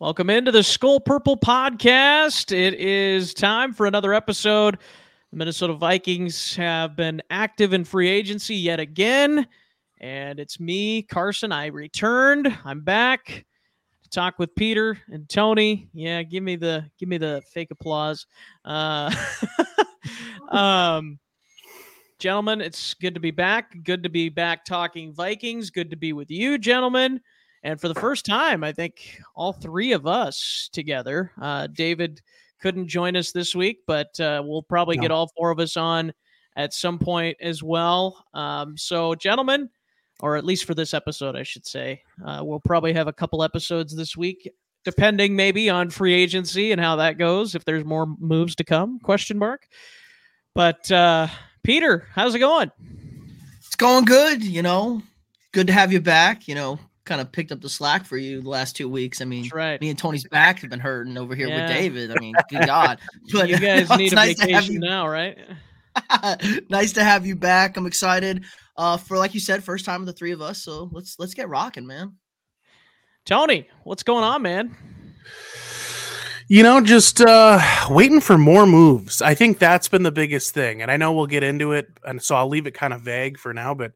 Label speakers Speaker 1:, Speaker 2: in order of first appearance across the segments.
Speaker 1: Welcome into the Skol Purple podcast. It is time for another episode. The Minnesota Vikings have been active in free agency yet again. And it's me, Carson. I returned. I'm back to talk with Peter and Tony. Yeah, give me the give me the fake applause. Uh, um, gentlemen, it's good to be back. Good to be back talking Vikings. Good to be with you, gentlemen. And for the first time, I think all three of us together. Uh, David couldn't join us this week, but uh, we'll probably no. get all four of us on at some point as well. Um, so, gentlemen, or at least for this episode, I should say, uh, we'll probably have a couple episodes this week, depending maybe on free agency and how that goes. If there's more moves to come, question mark. But uh, Peter, how's it going?
Speaker 2: It's going good. You know, good to have you back. You know, kind of picked up the slack for you the last two weeks. I mean,
Speaker 1: right.
Speaker 2: Me and Tony's back have been hurting over here yeah. with David. I mean, good God.
Speaker 1: But you guys need a nice vacation now, right?
Speaker 2: nice to have you back. I'm excited. Uh, for like you said, first time of the three of us. So let's let's get rocking, man.
Speaker 1: Tony, what's going on, man?
Speaker 3: You know, just uh, waiting for more moves. I think that's been the biggest thing. And I know we'll get into it. And so I'll leave it kind of vague for now. But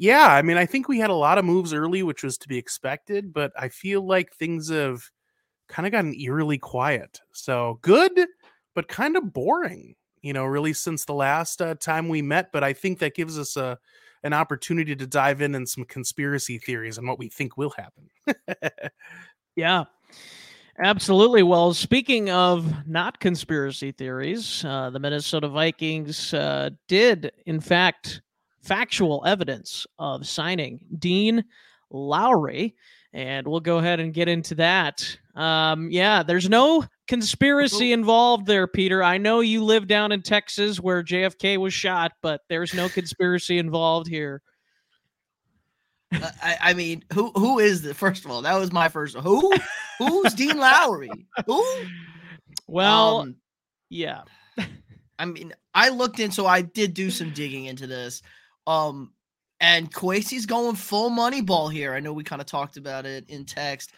Speaker 3: yeah, I mean, I think we had a lot of moves early, which was to be expected, but I feel like things have kind of gotten eerily quiet. So good, but kind of boring, you know, really since the last uh, time we met. But I think that gives us a an opportunity to dive in and some conspiracy theories and what we think will happen.
Speaker 1: yeah. Absolutely. Well, speaking of not conspiracy theories, uh, the Minnesota Vikings uh, did, in fact, factual evidence of signing Dean Lowry. And we'll go ahead and get into that. Um, yeah, there's no conspiracy involved there, Peter. I know you live down in Texas where JFK was shot, but there's no conspiracy involved here.
Speaker 2: Uh, I, I, mean, who who is the first of all? That was my first. Who who's Dean Lowry? Who?
Speaker 1: Well, um, yeah.
Speaker 2: I mean, I looked in, so I did do some digging into this. Um, and Kwesi's going full money ball here. I know we kind of talked about it in text.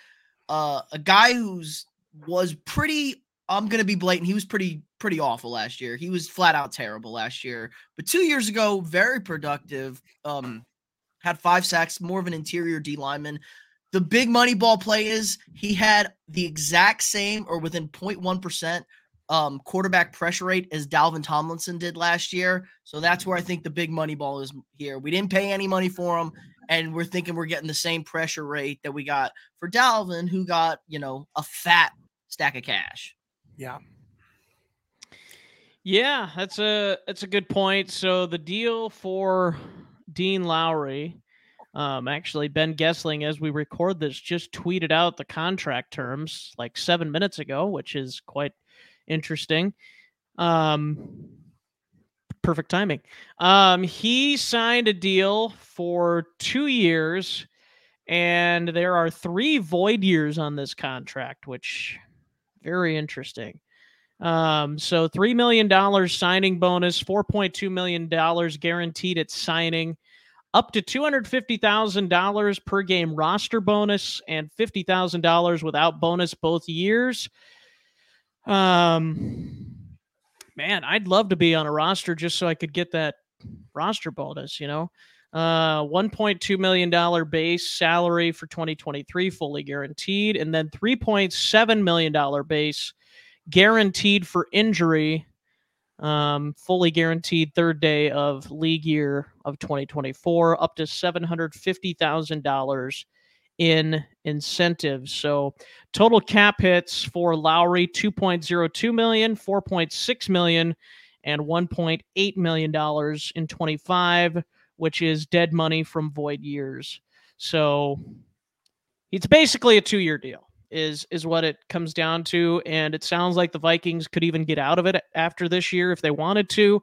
Speaker 2: Uh, a guy who's was pretty. I'm gonna be blatant. He was pretty pretty awful last year. He was flat out terrible last year. But two years ago, very productive. Um, had five sacks, more of an interior D lineman. The big money ball play is he had the exact same or within 0.1 percent um, quarterback pressure rate as Dalvin Tomlinson did last year. So that's where I think the big money ball is here. We didn't pay any money for him, and we're thinking we're getting the same pressure rate that we got for Dalvin, who got, you know, a fat stack of cash.
Speaker 3: Yeah.
Speaker 1: Yeah, that's a that's a good point. So the deal for Dean Lowry, um, actually Ben Goessling, as we record this, just tweeted out the contract terms like seven minutes ago, which is quite interesting. Um, perfect timing. Um, he signed a deal for two years, and there are three void years on this contract, which very interesting. Um, so three million dollars signing bonus, four point two million dollars guaranteed at signing, up to two hundred fifty thousand dollars per game roster bonus, and fifty thousand dollars without bonus both years. Um, man, I'd love to be on a roster just so I could get that roster bonus. You know, uh, one point two million dollar base salary for 2023, fully guaranteed, and then three point seven million dollar base guaranteed for injury. Um, fully guaranteed third day of league year of 2024, up to seven hundred fifty thousand dollars in incentives. So total cap hits for Lowry 2.02 million, 4.6 million, and 1.8 million dollars in 25, which is dead money from void years. So it's basically a two-year deal. Is is what it comes down to, and it sounds like the Vikings could even get out of it after this year if they wanted to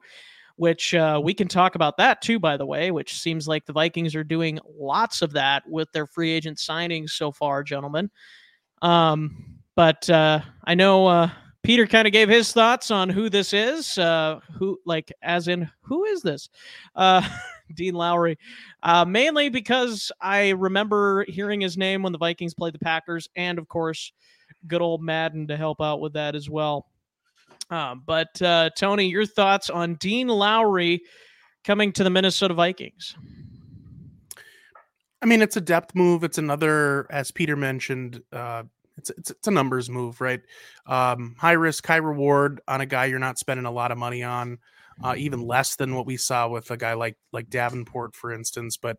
Speaker 1: which uh, we can talk about that too, by the way, which seems like the Vikings are doing lots of that with their free agent signings so far, gentlemen. Um, but uh, I know uh, Peter kind of gave his thoughts on who this is, uh, who like as in who is this, uh, Dean Lowry, uh, mainly because I remember hearing his name when the Vikings played the Packers, and of course good old Madden to help out with that as well. Um, but uh, Tony, your thoughts on Dean Lowry coming to the Minnesota Vikings?
Speaker 3: I mean, it's a depth move. It's another, as Peter mentioned, uh, it's, it's it's a numbers move, right? Um, high risk, high reward on a guy you're not spending a lot of money on, uh, even less than what we saw with a guy like like Davenport, for instance. But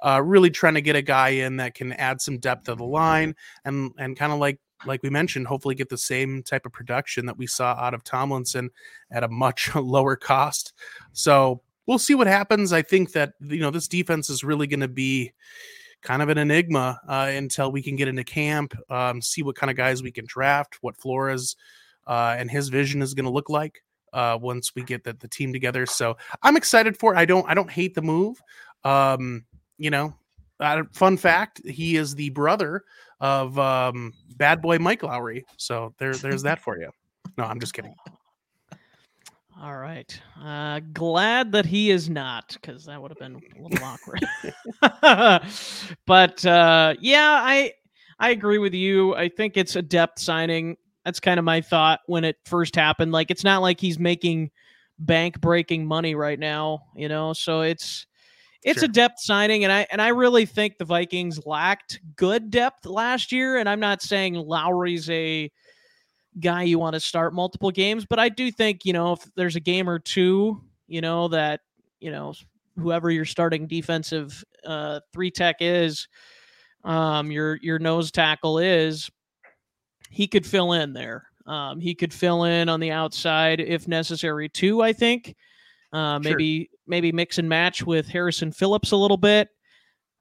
Speaker 3: uh, really trying to get a guy in that can add some depth to the line and and kind of like like we mentioned, hopefully get the same type of production that we saw out of Tomlinson at a much lower cost. So we'll see what happens. I think that you know this defense is really going to be kind of an enigma uh, until we can get into camp, um, see what kind of guys we can draft, what Flores uh, and his vision is going to look like uh, once we get the, the team together. So I'm excited for it. I don't I don't hate the move. Um, you know, uh, fun fact: he is the brother of um, Bad Boy Mike Lowry. So there there's that for you. No, I'm just kidding.
Speaker 1: All right. Uh, glad that he is not, because that would have been a little awkward. but uh, yeah, I I agree with you. I think it's a depth signing. That's kind of my thought when it first happened. Like it's not like he's making bank breaking money right now, you know. So it's it's sure. a depth signing, and I and I really think the Vikings lacked good depth last year. And I'm not saying Lowry's a guy you want to start multiple games. But I do think, you know, if there's a game or two, you know, that, you know, whoever your starting defensive uh, three tech is, um, your your nose tackle is, he could fill in there. Um, he could fill in on the outside if necessary too. I think uh, maybe. Maybe mix and match with Harrison Phillips a little bit.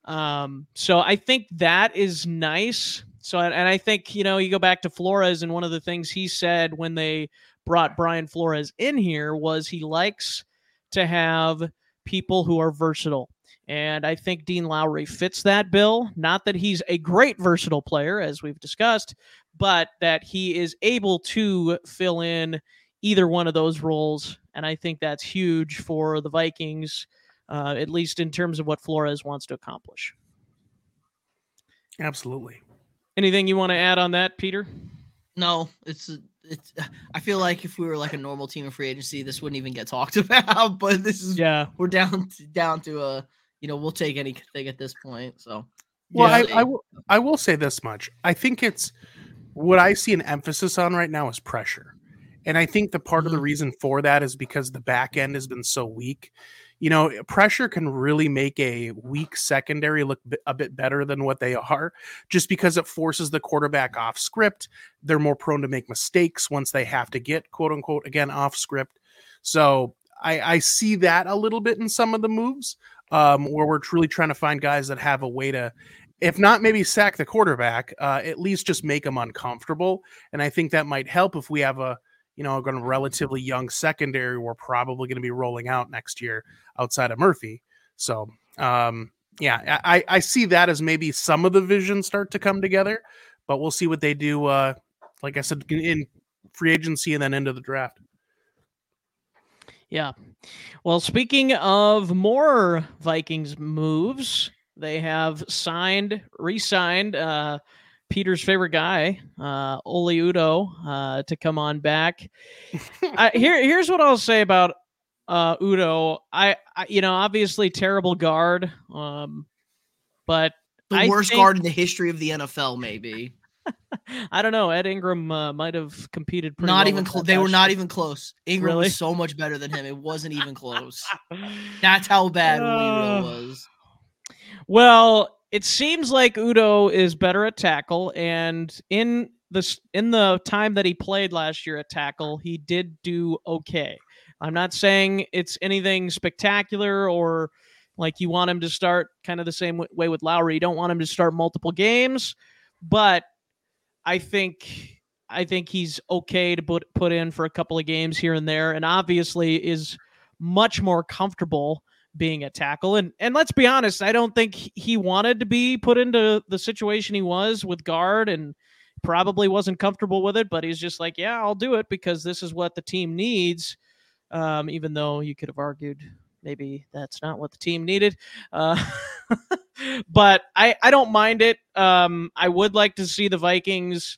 Speaker 1: Um, so I think that is nice. So, and I think, you know, you go back to Flores, and one of the things he said when they brought Brian Flores in here was he likes to have people who are versatile. And I think Dean Lowry fits that bill. Not that he's a great versatile player, as we've discussed, but that he is able to fill in either one of those roles. And I think that's huge for the Vikings, uh, at least in terms of what Flores wants to accomplish.
Speaker 3: Absolutely.
Speaker 1: Anything you want to add on that, Peter?
Speaker 2: No, it's it's. I feel like if we were like a normal team of free agency, this wouldn't even get talked about. But this is
Speaker 1: yeah,
Speaker 2: we're down to, down to a you know we'll take anything at this point. So
Speaker 3: well, yeah. I, I will I will say this much. I think it's what I see an emphasis on right now is pressure. And I think the part of the mm-hmm. reason for that is because the back end has been so weak you know, pressure can really make a weak secondary look a bit better than what they are just because it forces the quarterback off script. They're more prone to make mistakes once they have to get quote unquote again off script. So I, I see that a little bit in some of the moves um, where we're truly trying to find guys that have a way to, if not maybe sack the quarterback, uh, at least just make them uncomfortable. And I think that might help if we have a you know, a relatively young secondary we're probably going to be rolling out next year outside of Murphy. So, um, yeah, I, I see that as maybe some of the visions start to come together, but we'll see what they do. Uh, like I said, in free agency and then into the draft.
Speaker 1: Yeah. Well, speaking of more Vikings moves, they have signed, re signed, uh, Peter's favorite guy, uh, Oli Udoh, uh, to come on back. uh, here, here's what I'll say about uh, Udoh. I, I, you know, obviously terrible guard, um, but
Speaker 2: the
Speaker 1: I
Speaker 2: worst
Speaker 1: think,
Speaker 2: guard in the history of the NFL, maybe.
Speaker 1: I don't know. Ed Ingram uh, might have competed.
Speaker 2: not
Speaker 1: well
Speaker 2: even close. They were not even close. Ingram really? was so much better than him. It wasn't even close. That's how bad uh, was.
Speaker 1: Well, it seems like Udoh is better at tackle, and in the in the time that he played last year at tackle, he did do okay. I'm not saying it's anything spectacular or like you want him to start kind of the same way with Lowry. You don't want him to start multiple games, but I think I think he's okay to put put in for a couple of games here and there, and obviously is much more comfortable being a tackle. And and let's be honest, I don't think he wanted to be put into the situation he was with guard and probably wasn't comfortable with it, but he's just like, yeah, I'll do it because this is what the team needs. Um, even though you could have argued maybe that's not what the team needed. Uh, but I, I don't mind it. Um, I would like to see the Vikings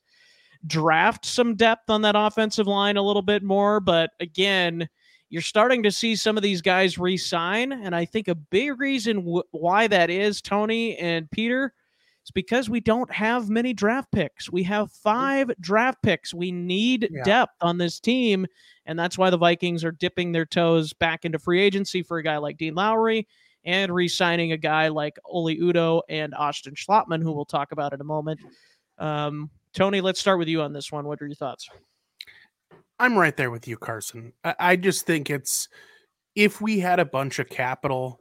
Speaker 1: draft some depth on that offensive line a little bit more. But again, you're starting to see some of these guys re-sign, and I think a big reason w- why that is, Tony and Peter, is because we don't have many draft picks. We have five draft picks. We need
Speaker 3: Yeah.
Speaker 1: depth on this team, and that's why the Vikings are dipping their toes back into free agency for a guy like Dean Lowry and re-signing a guy like Oli Udoh and Austin Schlottmann, who we'll talk about in a moment. Um, Tony, let's start with you on this one. What are your thoughts?
Speaker 3: I'm right there with you, Carson. I, I just think it's if we had a bunch of capital,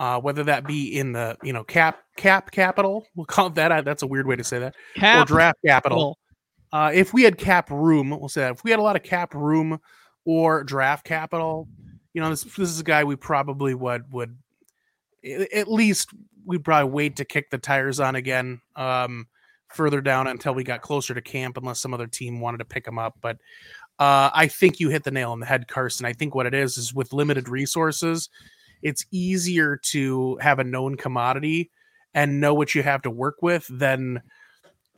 Speaker 3: uh, whether that be in the you know cap cap capital, we'll call it that. That's a weird way to say that, or draft capital. Uh, if we had cap room, we'll say that. If we had a lot of cap room or draft capital, you know, this this is a guy we probably would would at least we'd probably wait to kick the tires on again um, further down until we got closer to camp, unless some other team wanted to pick him up. But uh, I think you hit the nail on the head, Carson. I think what it is is with limited resources, it's easier to have a known commodity and know what you have to work with than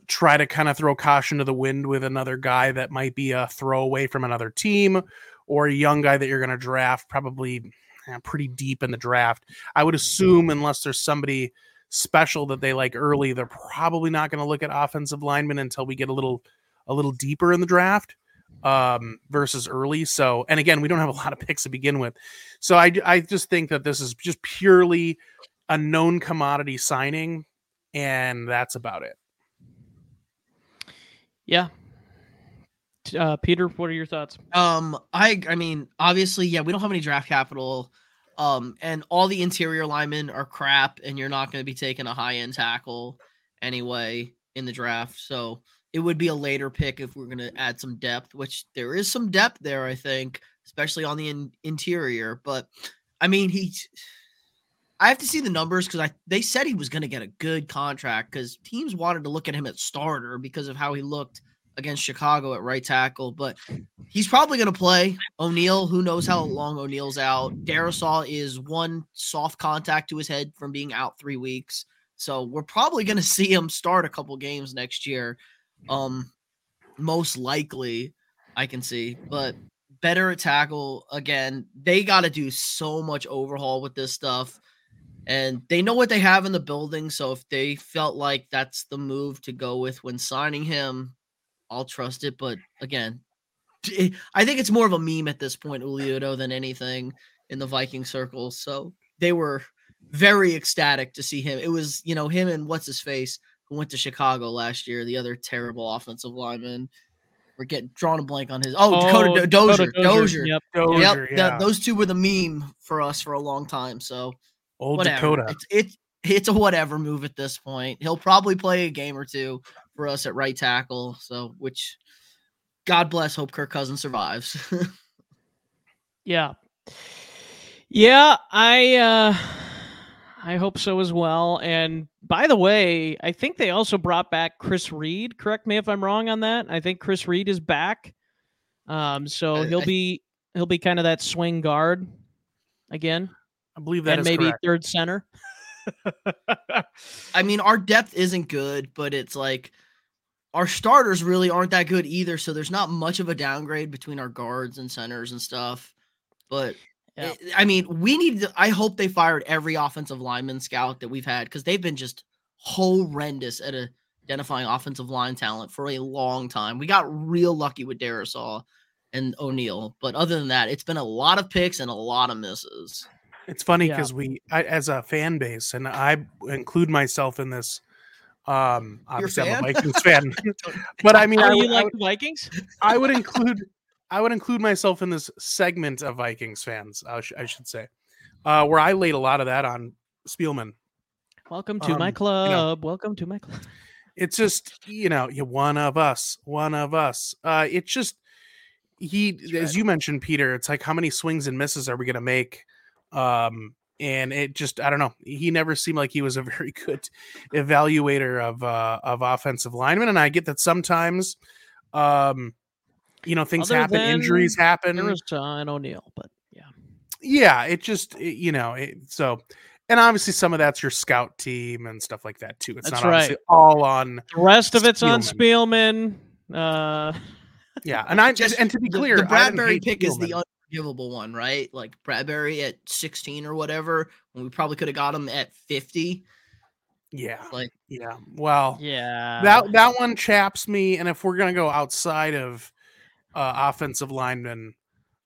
Speaker 3: try to kind of throw caution to the wind with another guy that might be a throwaway from another team or a young guy that you're going to draft probably eh, pretty deep in the draft. I would assume, unless there's somebody special that they like early, they're probably not going to look at offensive linemen until we get a little a little deeper in the draft um versus early so and again we don't have a lot of picks to begin with so i i just think that this is just purely a known commodity signing and that's about it
Speaker 1: yeah. Uh, Peter, what are your thoughts?
Speaker 2: Um, I I mean, obviously, yeah, we don't have any draft capital. Um, and all the interior linemen are crap, and you're not going to be taking a high end tackle anyway in the draft. So it would be a later pick if we're going to add some depth, which there is some depth there, I think, especially on the in- interior. But I mean, he, I have to see the numbers because I they said he was going to get a good contract because teams wanted to look at him at starter because of how he looked against Chicago at right tackle, but he's probably going to play. O'Neill, who knows how long O'Neill's out. Darrisaw is one soft contact to his head from being out three weeks. So we're probably going to see him start a couple games next year. Um, most likely, I can see, but better at tackle again. They got to do so much overhaul with this stuff. And they know what they have in the building. So if they felt like that's the move to go with when signing him, I'll trust it. But again, I think it's more of a meme at this point, Oli Udoh, than anything in the Viking circles. So they were very ecstatic to see him. It was, you know, him and what's his face who went to Chicago last year, the other terrible offensive lineman. We're getting drawn a blank on his. Oh, Dakota Do- Dozier. Dozier.
Speaker 1: Yep.
Speaker 3: Dozier,
Speaker 2: Yep.
Speaker 3: yeah.
Speaker 2: that- those two were the meme for us for a long time. So
Speaker 3: old
Speaker 2: whatever.
Speaker 3: dakota
Speaker 2: It's, it's it's a whatever move at this point. He'll probably play a game or two for us at right tackle. So which God bless, hope Kirk Cousins survives.
Speaker 1: Yeah. Yeah, I uh I hope so as well. And by the way, I think they also brought back Chris Reed. Correct me if I'm wrong on that. I think Chris Reed is back. Um so
Speaker 2: I-
Speaker 1: he'll
Speaker 2: I-
Speaker 1: be he'll be kind of that swing guard again.
Speaker 3: i believe that
Speaker 1: and
Speaker 3: is
Speaker 1: maybe
Speaker 3: correct
Speaker 1: third center.
Speaker 2: I mean, our depth isn't good, but it's like our starters really aren't that good either. So there's not much of a downgrade between our guards and centers and stuff. But
Speaker 1: Yeah.
Speaker 2: I- I mean, we need to, I hope they fired every offensive lineman scout that we've had because they've been just horrendous at identifying offensive line talent for a long time. We got real lucky with Darrisaw and O'Neill, but other than that, it's been a lot of picks and a lot of misses.
Speaker 3: It's funny
Speaker 1: Yeah.
Speaker 3: because we, I, as a fan base, and I include myself in this. Um, obviously, I'm a
Speaker 2: fan?
Speaker 3: Vikings fan, but I mean,
Speaker 1: How
Speaker 3: I,
Speaker 1: do you
Speaker 3: I
Speaker 1: like
Speaker 3: would-
Speaker 1: the Vikings?
Speaker 3: I would include, I would include myself in this segment of Vikings fans. I, sh- I should say, uh, where I laid a lot of that on Spielman.
Speaker 1: Welcome to my
Speaker 3: Um, you know.
Speaker 1: club. Welcome to my club.
Speaker 3: It's just you know, you one of us, one of us. Uh, it's just he, as you mentioned, Peter. It's like how many swings and misses are we going to make? Um, and it just I don't know. He never seemed like he was a very good evaluator of uh, of offensive linemen, and I get that sometimes, um, you know, things
Speaker 1: Other
Speaker 3: happen, injuries happen.
Speaker 1: There was and O'Neill, but yeah.
Speaker 3: yeah, it just it- you know it, so. And obviously, some of that's your scout team and stuff like that too. It's
Speaker 1: That's
Speaker 3: not obviously
Speaker 1: right.
Speaker 3: all on
Speaker 1: The rest of it's on
Speaker 3: Spielman.
Speaker 1: Spielman. Uh,
Speaker 3: Yeah, and I
Speaker 2: Just
Speaker 3: just and to be clear,
Speaker 2: the
Speaker 3: I didn't
Speaker 2: Bradbury
Speaker 3: hate
Speaker 2: pick is the unforgivable one, right? Like Bradbury at 16 or whatever, when we probably could have got him at 50.
Speaker 3: yeah,
Speaker 2: Like
Speaker 3: yeah. Well,
Speaker 1: yeah.
Speaker 3: that that one chaps me, and if we're gonna go outside of uh, offensive linemen,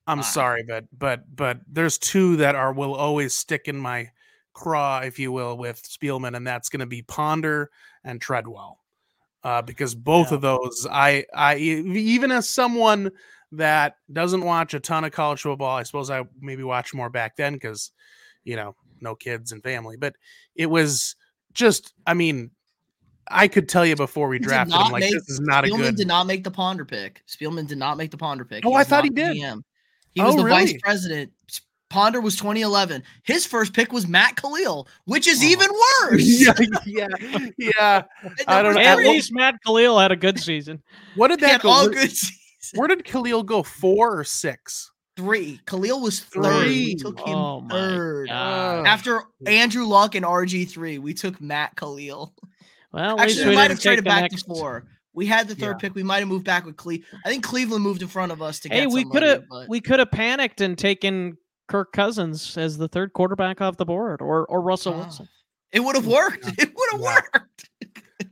Speaker 3: I'm
Speaker 2: Ah.
Speaker 3: sorry, but but but there's two that are will always stick in my craw, if you will, with Spielman, and that's gonna be Ponder and Treadwell. Uh, because both
Speaker 1: Yeah.
Speaker 3: of those, I I even as someone that doesn't watch a ton of college football, I suppose I maybe watched more back then because, you know, no kids and family, but it was just, I mean, I could tell you before we drafted him, like
Speaker 2: make-
Speaker 3: this is not a
Speaker 2: Spielman
Speaker 3: good.
Speaker 2: did not make the Ponder pick. Spielman did not make the Ponder pick.
Speaker 3: Oh, I thought he did.
Speaker 2: GM. He oh, was
Speaker 3: Oh,
Speaker 2: the vice president. Ponder was 2011. His first pick was Matt Kalil, which is
Speaker 3: Oh.
Speaker 2: even worse.
Speaker 3: yeah, yeah, yeah.
Speaker 2: At
Speaker 3: I don't know.
Speaker 1: At least Matt Kalil had a good season.
Speaker 3: What did
Speaker 2: he
Speaker 3: that
Speaker 2: had
Speaker 3: go?
Speaker 2: all
Speaker 3: Where,
Speaker 2: good seasons.
Speaker 3: where did Kalil go? Four or six?
Speaker 2: Three. Kalil was third. We
Speaker 3: Three.
Speaker 2: took him
Speaker 1: Oh my
Speaker 2: third.
Speaker 1: God.
Speaker 2: After Andrew Luck and RG3, we took Matt Kalil.
Speaker 1: Well, at least
Speaker 2: Actually,
Speaker 1: we
Speaker 2: we might have traded back
Speaker 1: next.
Speaker 2: to four. We had the third
Speaker 3: Yeah.
Speaker 2: pick. We might have moved back with Cle. I think Cleveland moved in front of us to
Speaker 1: Hey, we could have
Speaker 2: but-
Speaker 1: we could have panicked and taken Kirk Cousins as the third quarterback off the board, or or Russell
Speaker 2: Oh.
Speaker 1: Wilson.
Speaker 2: It would have worked.
Speaker 3: Yeah.
Speaker 2: It would have
Speaker 3: Yeah.
Speaker 2: worked.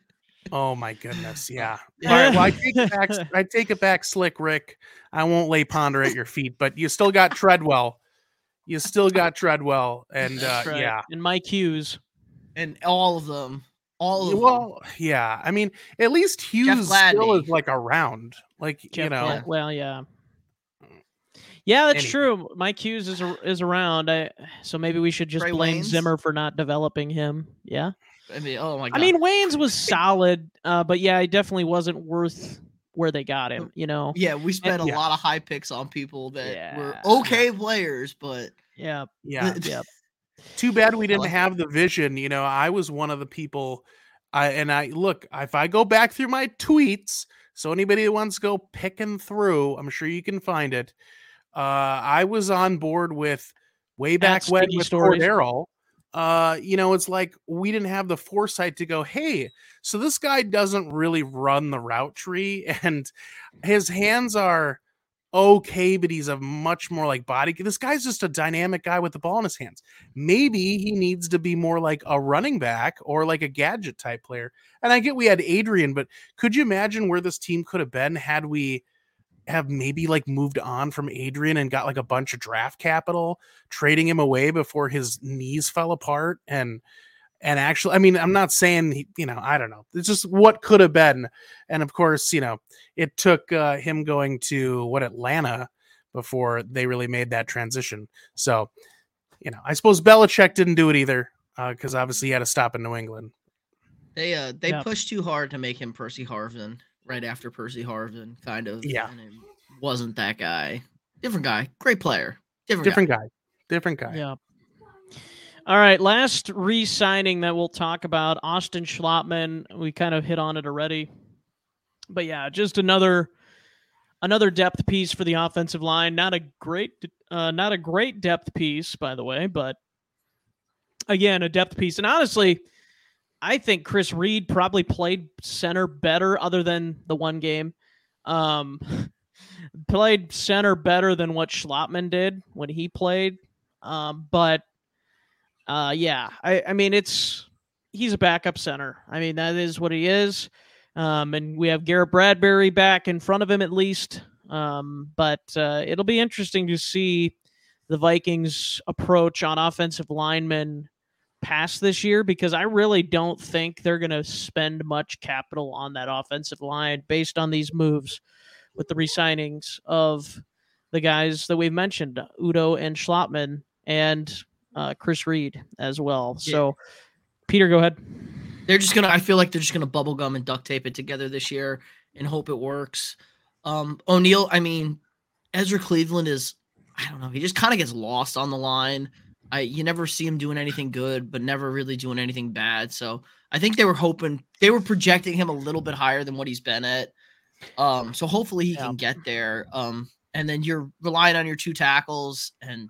Speaker 3: Oh my goodness, yeah.
Speaker 2: Yeah.
Speaker 3: All right, well, I take it back. I take it back, Slick Rick. I won't lay Ponder at your feet, but you still got Treadwell. You still got Treadwell, and uh,
Speaker 1: right.
Speaker 3: yeah.
Speaker 1: and Mike Hughes.
Speaker 2: And all of them. All of them.
Speaker 3: Well, yeah. I mean, at least Hughes still is like around. Like you know,
Speaker 1: Gla- well, yeah, yeah, that's
Speaker 3: Anyway.
Speaker 1: true. Mike Hughes is is around. I, so maybe we should just
Speaker 2: Trae
Speaker 1: blame
Speaker 2: Waynes?
Speaker 1: Zimmer for not developing him. Yeah,
Speaker 2: I mean, oh my god.
Speaker 1: I mean Waynes was solid, uh, but yeah, he definitely wasn't worth where they got him. You know.
Speaker 2: yeah, we spent a
Speaker 3: yeah.
Speaker 2: lot of high picks on people that were
Speaker 1: Yeah.
Speaker 2: okay players, but
Speaker 1: Yeah.
Speaker 3: yeah.
Speaker 1: Yep.
Speaker 3: Too bad we didn't have the vision. You know, I was one of the people. I and I look if I go back through my tweets. So anybody that wants to go picking through, I'm sure you can find it. Uh, I was on board with way back when with
Speaker 1: Stories.
Speaker 3: Cordarrelle. Uh, you know, it's like we didn't have the foresight to go, hey, so this guy doesn't really run the route tree, and his hands are okay, but he's a much more like body. This guy's just a dynamic guy with the ball in his hands. Maybe he needs to be more like a running back or like a gadget type player. And I get we had Adrian, but could you imagine where this team could have been had we have maybe like moved on from Adrian and got like a bunch of draft capital, trading him away before his knees fell apart and and actually I mean I'm not saying he, you know I don't know it's just what could have been and of course you know it took uh, him going to what Atlanta before they really made that transition so you know I suppose Belichick didn't do it either because obviously he had to stop in New England
Speaker 2: they uh they
Speaker 1: Yep.
Speaker 2: pushed too hard to make him Percy Harvin right after Percy Harvin, kind of.
Speaker 3: Yeah.
Speaker 2: and it wasn't that guy. Different guy, great player. Different, guy.
Speaker 3: different guy different guy
Speaker 1: Yeah. All right, last re-signing that we'll talk about, Austin Schlottmann. We kind of hit on it already, but yeah, just another another depth piece for the offensive line. Not a great, uh, not a great depth piece, by the way, but again, a depth piece. And honestly, I think Chris Reed probably played center better, other than the one game. Um, played center better than what Schlottmann did when he played. Um, but uh, yeah, I, I mean, it's he's a backup center. I mean, that is what he is. Um, and we have Garrett Bradbury back in front of him at least. Um, but uh, it'll be interesting to see the Vikings' approach on offensive linemen pass this year because I really don't think they're going to spend much capital on that offensive line based on these moves with the resignings of the guys that we've mentioned, Udoh and Schlottmann and uh, Chris Reed as well.
Speaker 2: Yeah.
Speaker 1: So, Peter, go ahead.
Speaker 2: They're just gonna. I feel like they're just gonna bubble gum and duct tape it together this year and hope it works. Um, O'Neill. I mean, Ezra Cleveland is. I don't know. He just kind of gets lost on the line. I you never see him doing anything good, but never really doing anything bad. So I think they were hoping they were projecting him a little bit higher than what he's been at. Um, so hopefully he
Speaker 1: Yeah.
Speaker 2: can get there. Um, and then you're relying on your two tackles, and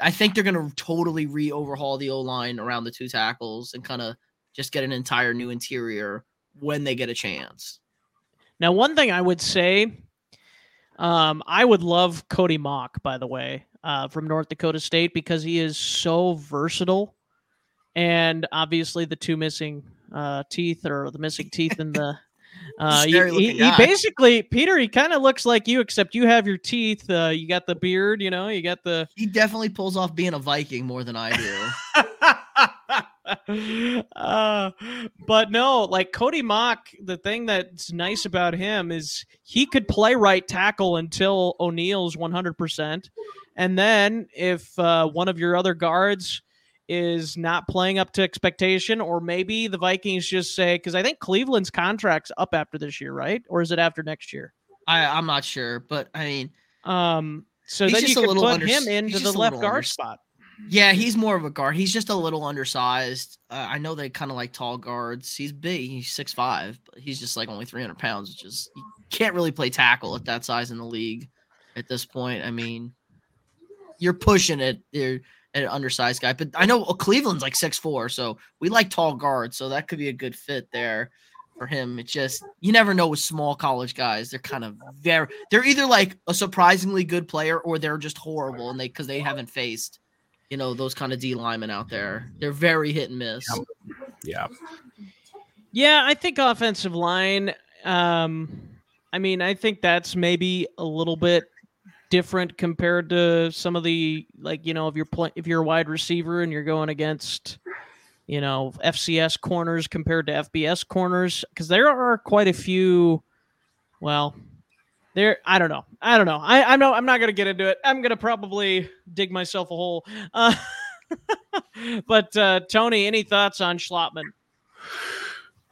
Speaker 2: I think they're gonna totally re overhaul the O line around the two tackles and kind of just get an entire new interior when they get a chance.
Speaker 1: Now, one thing I would say, um, I would love Cody Mauch, by the way, uh, from North Dakota State because he is so versatile, and obviously the two missing uh, teeth or the missing teeth in the. Uh, he, he, he, basically Peter. He kind of looks like you, except you have your teeth. Uh, you got the beard. You know, you got the.
Speaker 2: He definitely pulls off being a Viking more than I
Speaker 1: do. uh, but no, like Cody Mauch, the thing that's nice about him is he could play right tackle until O'Neill's 100%. And then if uh, one of your other guards is not playing up to expectation, or maybe the Vikings just say, because I think Cleveland's contract's up after this year, right? Or is it after next year?
Speaker 2: I, I'm not sure, but I mean,
Speaker 1: um, so then you can put under, him into the left guard under, spot.
Speaker 2: Yeah, he's more of a guard. He's just a little undersized. Uh, I know they kind of like tall guards. He's big. He's six five, but he's just like only 300 pounds, which is you can't really play tackle at that size in the league at this point. I mean, you're pushing it. You're an undersized guy, but I know Cleveland's like six four, so we like tall guards, so that could be a good fit there for him. It's just you never know with small college guys. They're kind of very they're either like a surprisingly good player or they're just horrible and they because they haven't faced you know those kind of D linemen out there. They're very hit and miss.
Speaker 3: Yeah.
Speaker 1: Yeah, I think offensive line. Um, I mean, I think that's maybe a little bit different compared to some of the like you know if you're playing if you're a wide receiver and you're going against you know FCS corners compared to FBS corners because there are quite a few. Well, there I don't know. I don't know. I I know I'm not gonna get into it. I'm gonna probably dig myself a hole. Uh, but uh, Tony, any thoughts on Schlottmann?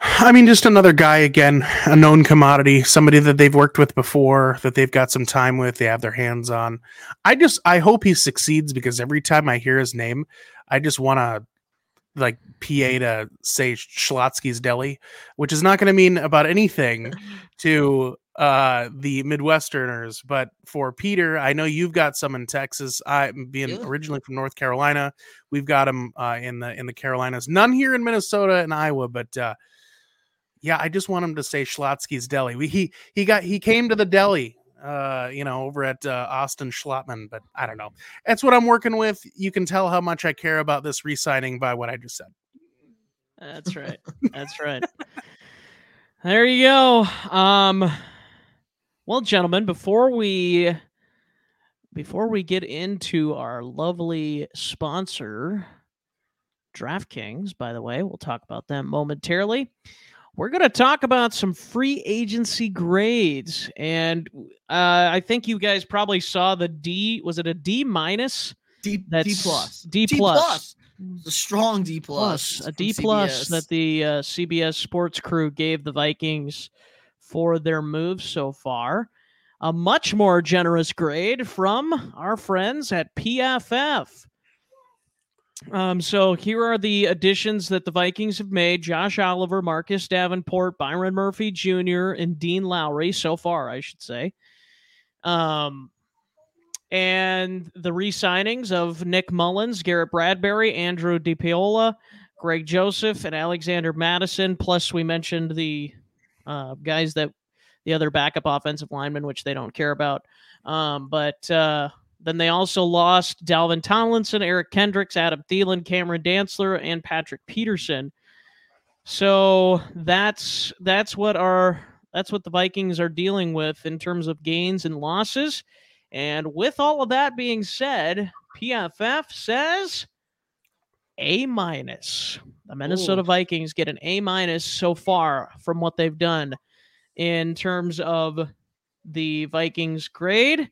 Speaker 3: I mean, just another guy again, a known commodity, somebody that they've worked with before, that they've got some time with, they have their hands on. I just, I hope he succeeds because every time I hear his name, I just want to like PA to say Schlotzsky's Deli, which is not going to mean about anything to uh the midwesterners but for peter i know you've got some in texas i being yeah. originally from north carolina we've got them uh in the in the carolinas none here in minnesota and iowa but uh yeah, I just want him to say Schlotzsky's Deli. We, he he got he came to the deli, uh, you know, over at uh, Austin Schlottmann, but I don't know. That's what I'm working with. You can tell how much I care about this re-signing by what I just said.
Speaker 1: That's right. That's right. there you go. Um, well, gentlemen, before we before we get into our lovely sponsor, DraftKings, by the way, we'll talk about them momentarily we're going to talk about some free agency grades. And uh, I think you guys probably saw the D. Was it a D minus?
Speaker 2: D, D plus.
Speaker 1: D, D plus.
Speaker 2: A strong D plus.
Speaker 1: plus a D plus that the uh, CBS Sports crew gave the Vikings for their moves so far. A much more generous grade from our friends at PFF. Um, so here are the additions that the Vikings have made: Josh Oliver, Marcus Davenport, Byron Murphy Jr., and Dean Lowry. So far, I should say. Um, and the re-signings of Nick Mullens, Garrett Bradbury, Andrew DePaola, Greg Joseph, and Alexander Mattison. Plus, we mentioned the uh, guys that the other backup offensive linemen, which they don't care about. Um, but uh, then they also lost Dalvin Tomlinson, Eric Kendricks, Adam Thielen, Cameron Dantzler, and Patrick Peterson. So that's that's what our that's what the Vikings are dealing with in terms of gains and losses. And with all of that being said, PFF says A minus. The Minnesota Ooh. Vikings get an A minus so far from what they've done in terms of the Vikings grade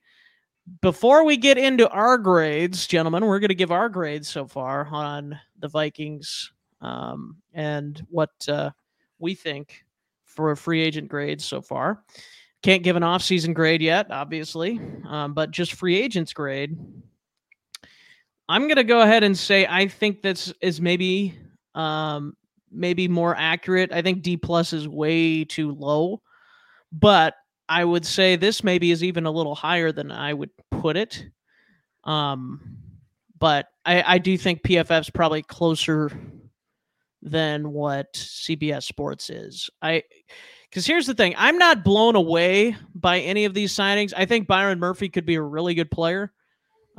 Speaker 1: before we get into our grades, gentlemen, we're going to give our grades so far on the Vikings um, and what uh, we think for free agent grades so far. Can't give an off-season grade yet, obviously, um, but just free agents grade. I'm going to go ahead and say I think this is maybe um, maybe more accurate. I think D plus is way too low, but I would say this maybe is even a little higher than I would put it. Um, but I, I do think PFF's probably closer than what CBS Sports is. I Because here's the thing I'm not blown away by any of these signings. I think Byron Murphy could be a really good player,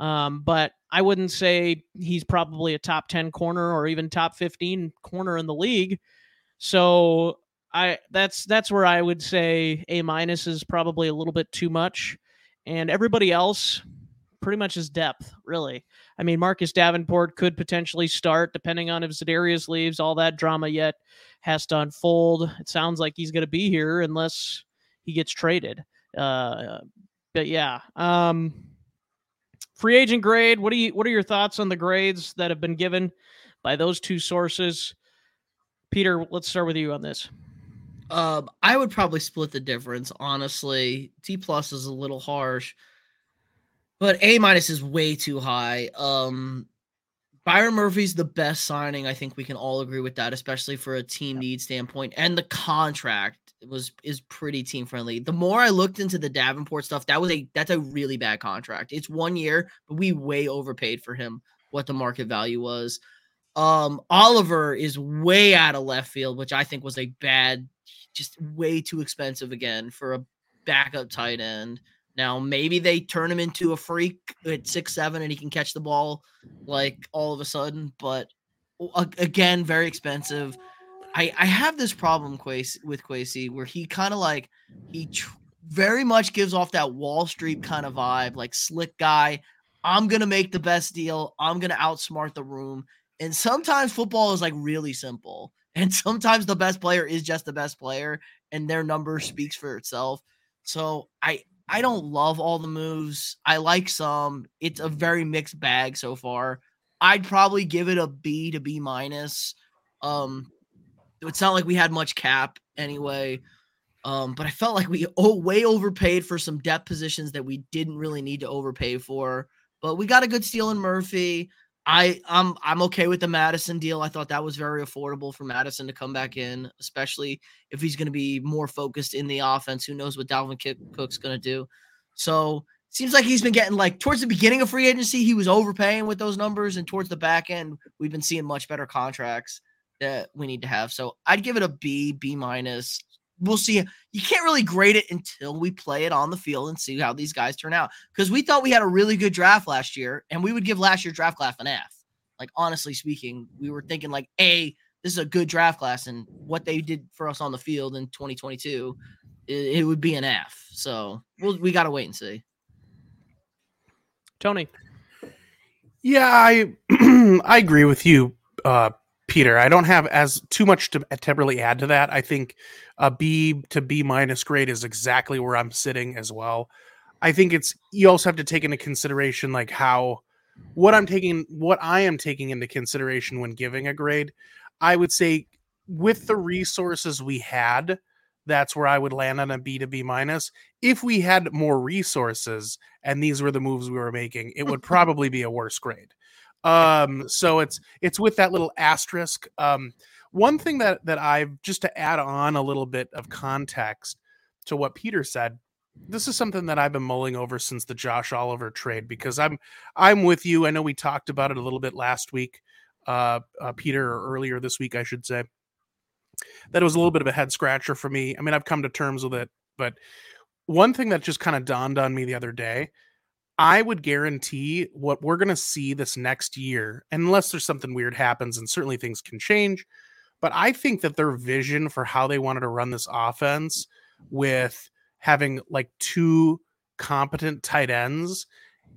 Speaker 1: um, but I wouldn't say he's probably a top 10 corner or even top 15 corner in the league. So I that's that's where I would say A minus is probably a little bit too much. And everybody else pretty much is depth, really. I mean, Marcus Davenport could potentially start depending on if Za'Darius leaves. All that drama yet has to unfold. It sounds like he's going to be here unless he gets traded. Uh, but yeah, um, free agent grade. What do you? What are your thoughts on the grades that have been given by those two sources? Peter, let's start with you on this.
Speaker 2: Um, I would probably split the difference. Honestly, T plus is a little harsh, but A minus is way too high. Um, Byron Murphy's the best signing. I think we can all agree with that, especially for a team need standpoint. And the contract was is pretty team friendly. The more I looked into the Davenport stuff, that was a that's a really bad contract. It's one year, but we way overpaid for him what the market value was. Um, Oliver is way out of left field, which I think was a bad, just way too expensive again for a backup tight end. Now maybe they turn him into a freak at six seven and he can catch the ball like all of a sudden, but again, very expensive. I I have this problem Kwesi, with Kwesi where he kind of like he tr- very much gives off that Wall Street kind of vibe, like slick guy. I'm gonna make the best deal. I'm gonna outsmart the room. And sometimes football is like really simple, and sometimes the best player is just the best player, and their number speaks for itself. So I I don't love all the moves. I like some. It's a very mixed bag so far. I'd probably give it a B to B minus. Um, it's not like we had much cap anyway. Um, but I felt like we oh, way overpaid for some depth positions that we didn't really need to overpay for. But we got a good steal in Murphy. I I'm I'm okay with the Mattison deal. I thought that was very affordable for Mattison to come back in, especially if he's going to be more focused in the offense. Who knows what Dalvin Cook's going to do? So seems like he's been getting like towards the beginning of free agency, he was overpaying with those numbers, and towards the back end, we've been seeing much better contracts that we need to have. So I'd give it a B, B minus we'll see. You can't really grade it until we play it on the field and see how these guys turn out. Because we thought we had a really good draft last year, and we would give last year's draft class an F. Like honestly speaking, we were thinking like, a this is a good draft class, and what they did for us on the field in 2022, it, it would be an F. So we'll, we got to wait and see.
Speaker 1: Tony.
Speaker 3: Yeah, I I agree with you, uh, Peter. I don't have as too much to, to really add to that. I think a B to B minus grade is exactly where I'm sitting as well. I think it's you also have to take into consideration like how what I'm taking what I am taking into consideration when giving a grade. I would say with the resources we had, that's where I would land on a B to B minus. If we had more resources and these were the moves we were making, it would probably be a worse grade. Um, so it's it's with that little asterisk. Um, one thing that that I've just to add on a little bit of context to what Peter said. This is something that I've been mulling over since the Josh Oliver trade because I'm I'm with you. I know we talked about it a little bit last week, uh, uh, Peter, or earlier this week, I should say. That it was a little bit of a head scratcher for me. I mean, I've come to terms with it, but one thing that just kind of dawned on me the other day I would guarantee what we're going to see this next year, unless there's something weird happens, and certainly things can change. But I think that their vision for how they wanted to run this offense with having like two competent tight ends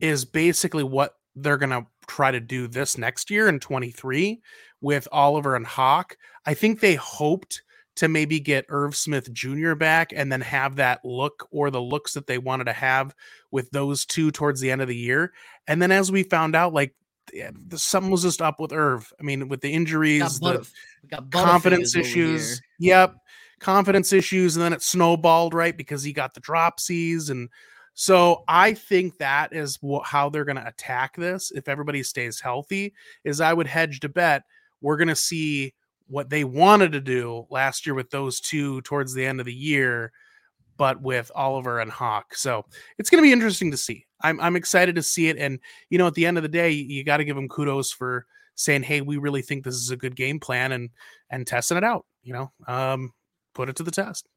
Speaker 3: is basically what they're going to try to do this next year in 23 with Oliver and Hawk. I think they hoped to maybe get Irv Smith Jr. back and then have that look or the looks that they wanted to have with those two towards the end of the year. And then as we found out, like the, something was just up with Irv. I mean, with the injuries, the confidence issues. Yep. Confidence issues. And then it snowballed, right? Because he got the dropsies. And so I think that is what, how they're going to attack this. If everybody stays healthy, is I would hedge to bet we're going to see what they wanted to do last year with those two towards the end of the year, but with Oliver and Hawk. So it's going to be interesting to see. I'm I'm excited to see it, and you know, at the end of the day, you got to give them kudos for saying, "Hey, we really think this is a good game plan," and and testing it out. You know, um, put it to the test.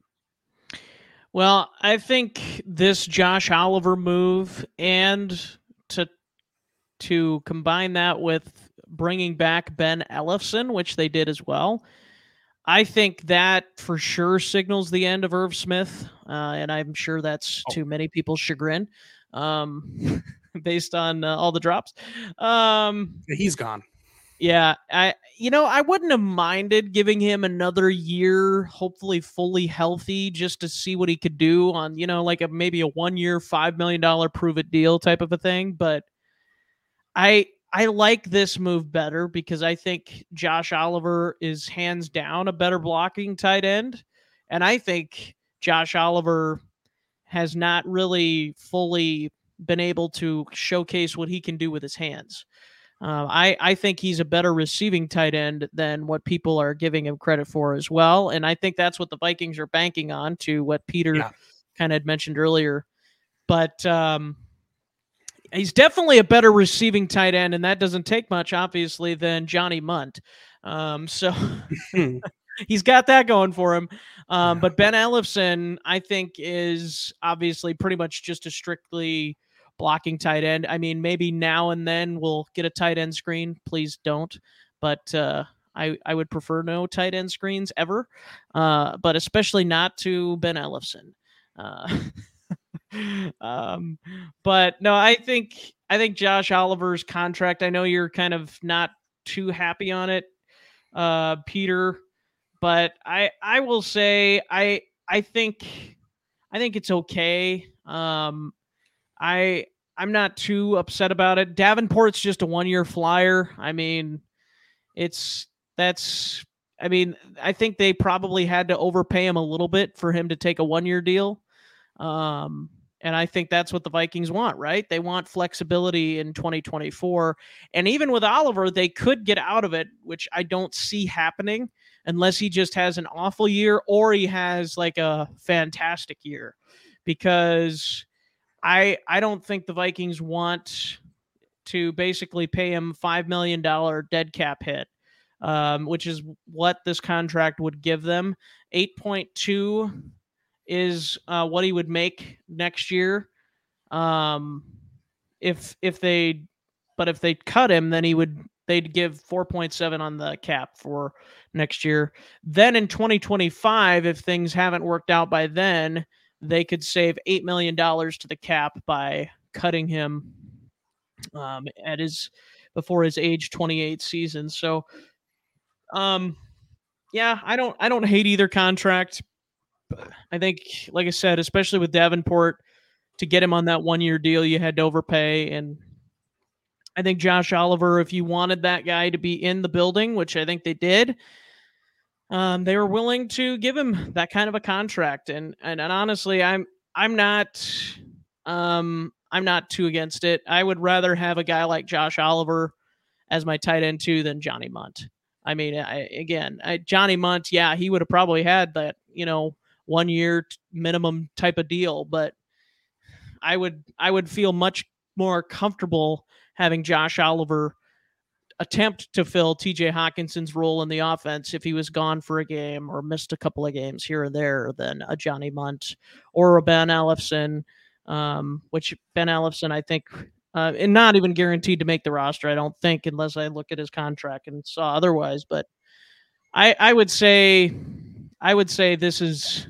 Speaker 1: Well, I think this Josh Oliver move and to to combine that with bringing back Ben Ellefson, which they did as well. I think that for sure signals the end of Irv Smith, uh, and I'm sure that's oh. to many people's chagrin, um, based on uh, all the drops. Um,
Speaker 3: He's gone.
Speaker 1: Yeah, I you know I wouldn't have minded giving him another year, hopefully fully healthy, just to see what he could do on you know like a maybe a one year five million dollar prove it deal type of a thing. But I I like this move better because I think Josh Oliver is hands down a better blocking tight end, and I think Josh Oliver has not really fully been able to showcase what he can do with his hands. Uh, I I think he's a better receiving tight end than what people are giving him credit for as well, and I think that's what the Vikings are banking on. To what Peter yeah. kind of had mentioned earlier, but um, he's definitely a better receiving tight end, and that doesn't take much, obviously, than Johnny Mundt. Um, so he's got that going for him. Um, but Ben Ellefson, I think, is obviously pretty much just a strictly blocking tight end. I mean, maybe now and then we'll get a tight end screen. Please don't. But uh, I, I would prefer no tight end screens ever, uh, but especially not to Ben Ellefson. Uh, um, but no, I think I think Josh Oliver's contract. I know you're kind of not too happy on it, uh, Peter, but I I will say I I think I think it's okay. Um, I I'm not too upset about it. Davenport's just a one year flyer. I mean, it's that's I mean, I think they probably had to overpay him a little bit for him to take a one year deal. Um, and I think that's what the Vikings want, right? They want flexibility in 2024. And even with Oliver, they could get out of it, which I don't see happening unless he just has an awful year or he has like a fantastic year. Because I I don't think the Vikings want to basically pay him five million dollar dead cap hit, um, which is what this contract would give them. Eight point two is uh, what he would make next year. Um, if if they, but if they cut him, then he would they'd give four point seven on the cap for next year. Then in twenty twenty five, if things haven't worked out by then they could save $8 million to the cap by cutting him um, at his before his age 28 season. So, um, yeah, I don't, I don't hate either contract. I think, like I said, especially with Davenport, to get him on that one year deal, you had to overpay. And I think Josh Oliver, if you wanted that guy to be in the building, which I think they did, um, they were willing to give him that kind of a contract. And, and and honestly, I'm I'm not um I'm not too against it. I would rather have a guy like Josh Oliver as my tight end too than Johnny Mundt. I mean, I, again, I, Johnny Mundt, yeah, he would have probably had that, you know, one year minimum type of deal, but I would I would feel much more comfortable having Josh Oliver attempt to fill TJ Hockenson's role in the offense if he was gone for a game or missed a couple of games here and there than a Johnny Mundt or a Ben Ellefson, um, which Ben Ellefson, I think, uh, and not even guaranteed to make the roster, I don't think, unless I look at his contract and saw otherwise. But I, I would say, I would say this is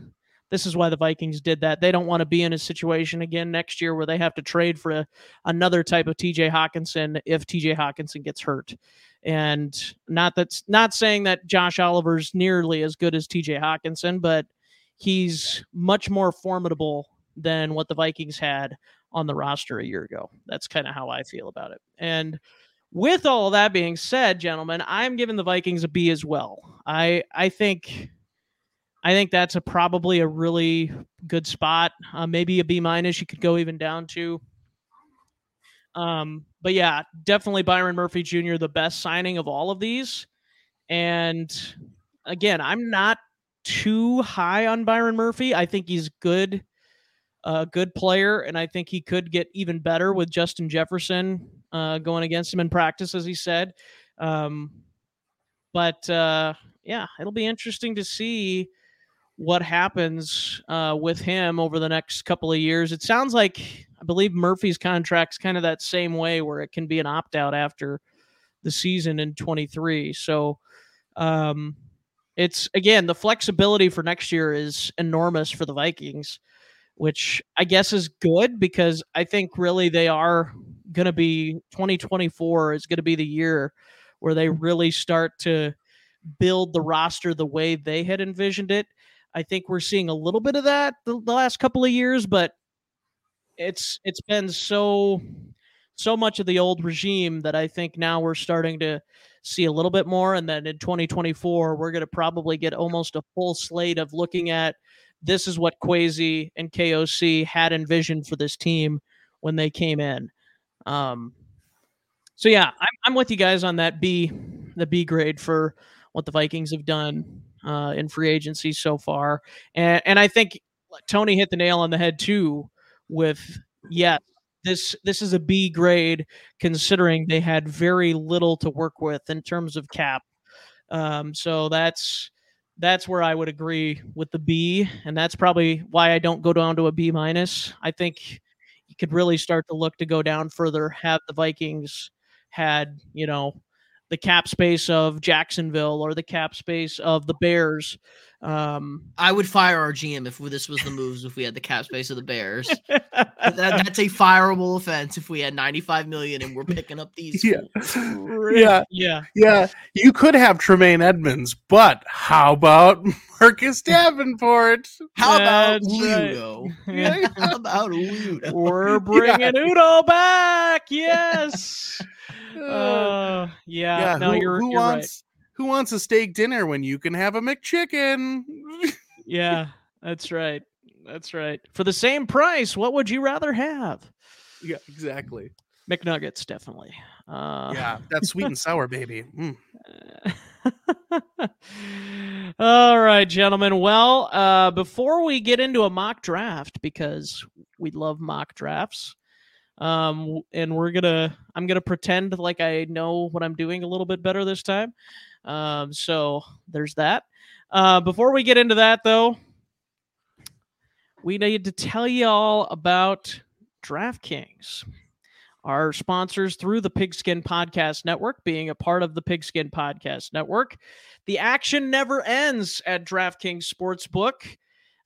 Speaker 1: this is why the Vikings did that. They don't want to be in a situation again next year where they have to trade for a, another type of TJ Hockenson if TJ Hockenson gets hurt. And not that's not saying that Josh Oliver's nearly as good as TJ Hockenson, but he's much more formidable than what the Vikings had on the roster a year ago. That's kind of how I feel about it. And with all that being said, gentlemen, I'm giving the Vikings a B as well. I I think I think that's a probably a really good spot. Uh, maybe a B minus. You could go even down to. Um, but yeah, definitely Byron Murphy Jr. the best signing of all of these. And again, I'm not too high on Byron Murphy. I think he's good, a good player, and I think he could get even better with Justin Jefferson uh, going against him in practice, as he said. Um, but uh, yeah, it'll be interesting to see what happens uh, with him over the next couple of years. It sounds like I believe Murphy's contract's kind of that same way where it can be an opt out after the season in 23. So um, it's again the flexibility for next year is enormous for the Vikings, which I guess is good because I think really they are going to be 2024 is going to be the year where they really start to build the roster the way they had envisioned it. I think we're seeing a little bit of that the, the last couple of years, but it's it's been so so much of the old regime that I think now we're starting to see a little bit more. And then in 2024, we're going to probably get almost a full slate of looking at this is what Kwesi and KOC had envisioned for this team when they came in. Um, so yeah, I'm, I'm with you guys on that B, the B grade for what the Vikings have done uh, in free agency so far, and and I think Tony hit the nail on the head too with yes, this this is a B grade considering they had very little to work with in terms of cap. Um, so that's that's where I would agree with the B, and that's probably why I don't go down to a B minus. I think you could really start to look to go down further. Have the Vikings had you know the cap space of Jacksonville or the cap space of the Bears. Um,
Speaker 2: I would fire our GM if this was the moves. If we had the cap space of the Bears, that, that's a fireable offense. If we had 95 million and we're picking up these,
Speaker 3: yeah, yeah,
Speaker 1: yeah,
Speaker 3: yeah. You could have Tremaine Edmunds, but how about Marcus Davenport?
Speaker 2: How about
Speaker 1: That's
Speaker 2: Udoh?
Speaker 3: Yeah.
Speaker 2: How about Udoh?
Speaker 1: We're bringing Udoh back. Yes. Uh, yeah.
Speaker 3: yeah,
Speaker 1: no,
Speaker 3: who,
Speaker 1: you're,
Speaker 3: who
Speaker 1: you're right.
Speaker 3: wants who wants a steak dinner when you can have a McChicken?
Speaker 1: Yeah, that's right. That's right. For the same price, what would you rather have?
Speaker 3: yeah, exactly.
Speaker 1: McNuggets, definitely. Uh,
Speaker 3: Yeah, that's sweet and sour, baby. Mm.
Speaker 1: All right, gentlemen. Well, uh, before we get into a mock draft, because we love mock drafts, um, and we're gonna, I'm gonna pretend like I know what I'm doing a little bit better this time. Um, so there's that. Uh, before we get into that, though, we need to tell you all about DraftKings our sponsors through the Pigskin Podcast Network, being a part of the Pigskin Podcast Network. The action never ends at DraftKings Sportsbook,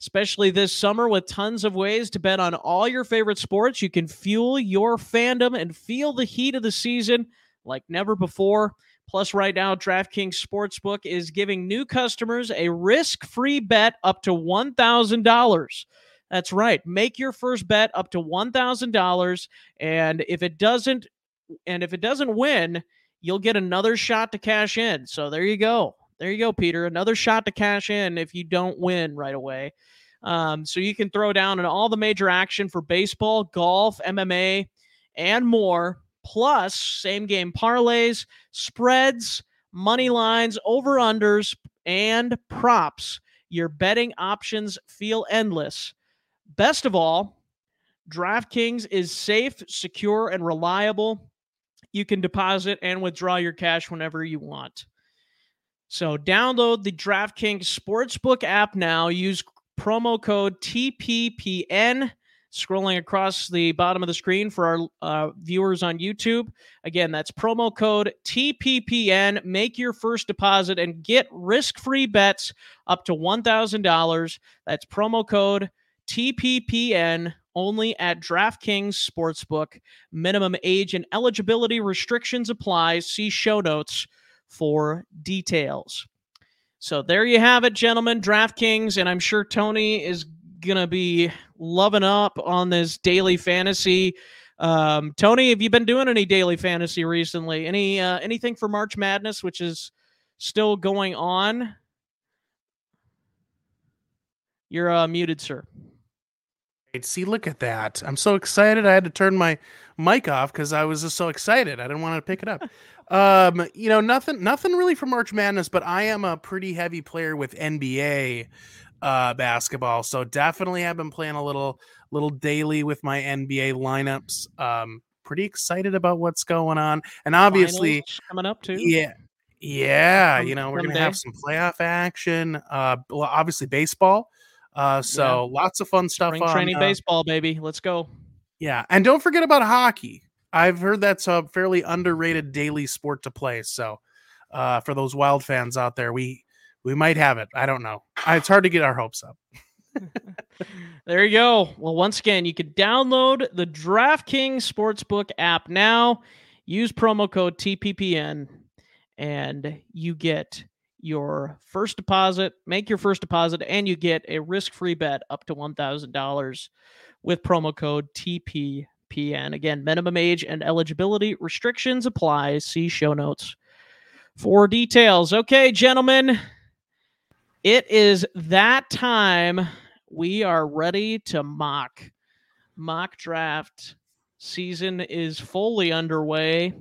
Speaker 1: especially this summer with tons of ways to bet on all your favorite sports. You can fuel your fandom and feel the heat of the season like never before. Plus, right now, DraftKings Sportsbook is giving new customers a risk free bet up to $1,000. That's right. Make your first bet up to $1,000 and if it doesn't and if it doesn't win, you'll get another shot to cash in. So there you go. There you go, Peter. Another shot to cash in if you don't win right away. Um, so you can throw down on all the major action for baseball, golf, MMA, and more. Plus, same game parlays, spreads, money lines, over unders, and props. Your betting options feel endless. Best of all, DraftKings is safe, secure, and reliable. You can deposit and withdraw your cash whenever you want. So download the DraftKings Sportsbook app now. Use promo code TPPN. Scrolling across the bottom of the screen for our uh, viewers on YouTube. Again, that's promo code TPPN. Make your first deposit and get risk free bets up to $1,000. That's promo code TPPN only at DraftKings Sportsbook. Minimum age and eligibility restrictions apply. See show notes for details. So there you have it, gentlemen. DraftKings, and I'm sure Tony is going to be loving up on this daily fantasy. Um, Tony, have you been doing any daily fantasy recently? Any uh, anything for March Madness, which is still going on? You're uh, muted, sir.
Speaker 3: See, look at that. I'm so excited. I had to turn my mic off because I was just so excited. I didn't want to pick it up. Um, you know, nothing, nothing really for March Madness, but I am a pretty heavy player with NBA uh, basketball, so definitely have been playing a little, little daily with my NBA lineups. Um, pretty excited about what's going on, and obviously,
Speaker 1: Finals coming up too.
Speaker 3: yeah, Yeah, you know, we're gonna
Speaker 1: someday.
Speaker 3: have some playoff action. Uh, well, obviously baseball. Uh, so lots of fun stuff
Speaker 1: Spring
Speaker 3: on.
Speaker 1: training
Speaker 3: uh,
Speaker 1: baseball, baby. Let's go.
Speaker 3: Yeah, and don't forget about hockey. I've heard that's a fairly underrated daily sport to play. So, uh, for those wild fans out there, we we might have it. I don't know. It's hard to get our hopes up.
Speaker 1: There you go. Well, once again, you can download the DraftKings Sportsbook app now. Use promo code TPPN, and you get your first deposit. Make your first deposit, and you get a risk-free bet up to one thousand dollars with promo code TPPN. Again, minimum age and eligibility restrictions apply. See show notes for details. Okay, gentlemen, it is that time we are ready to mock. Mock draft season is fully underway.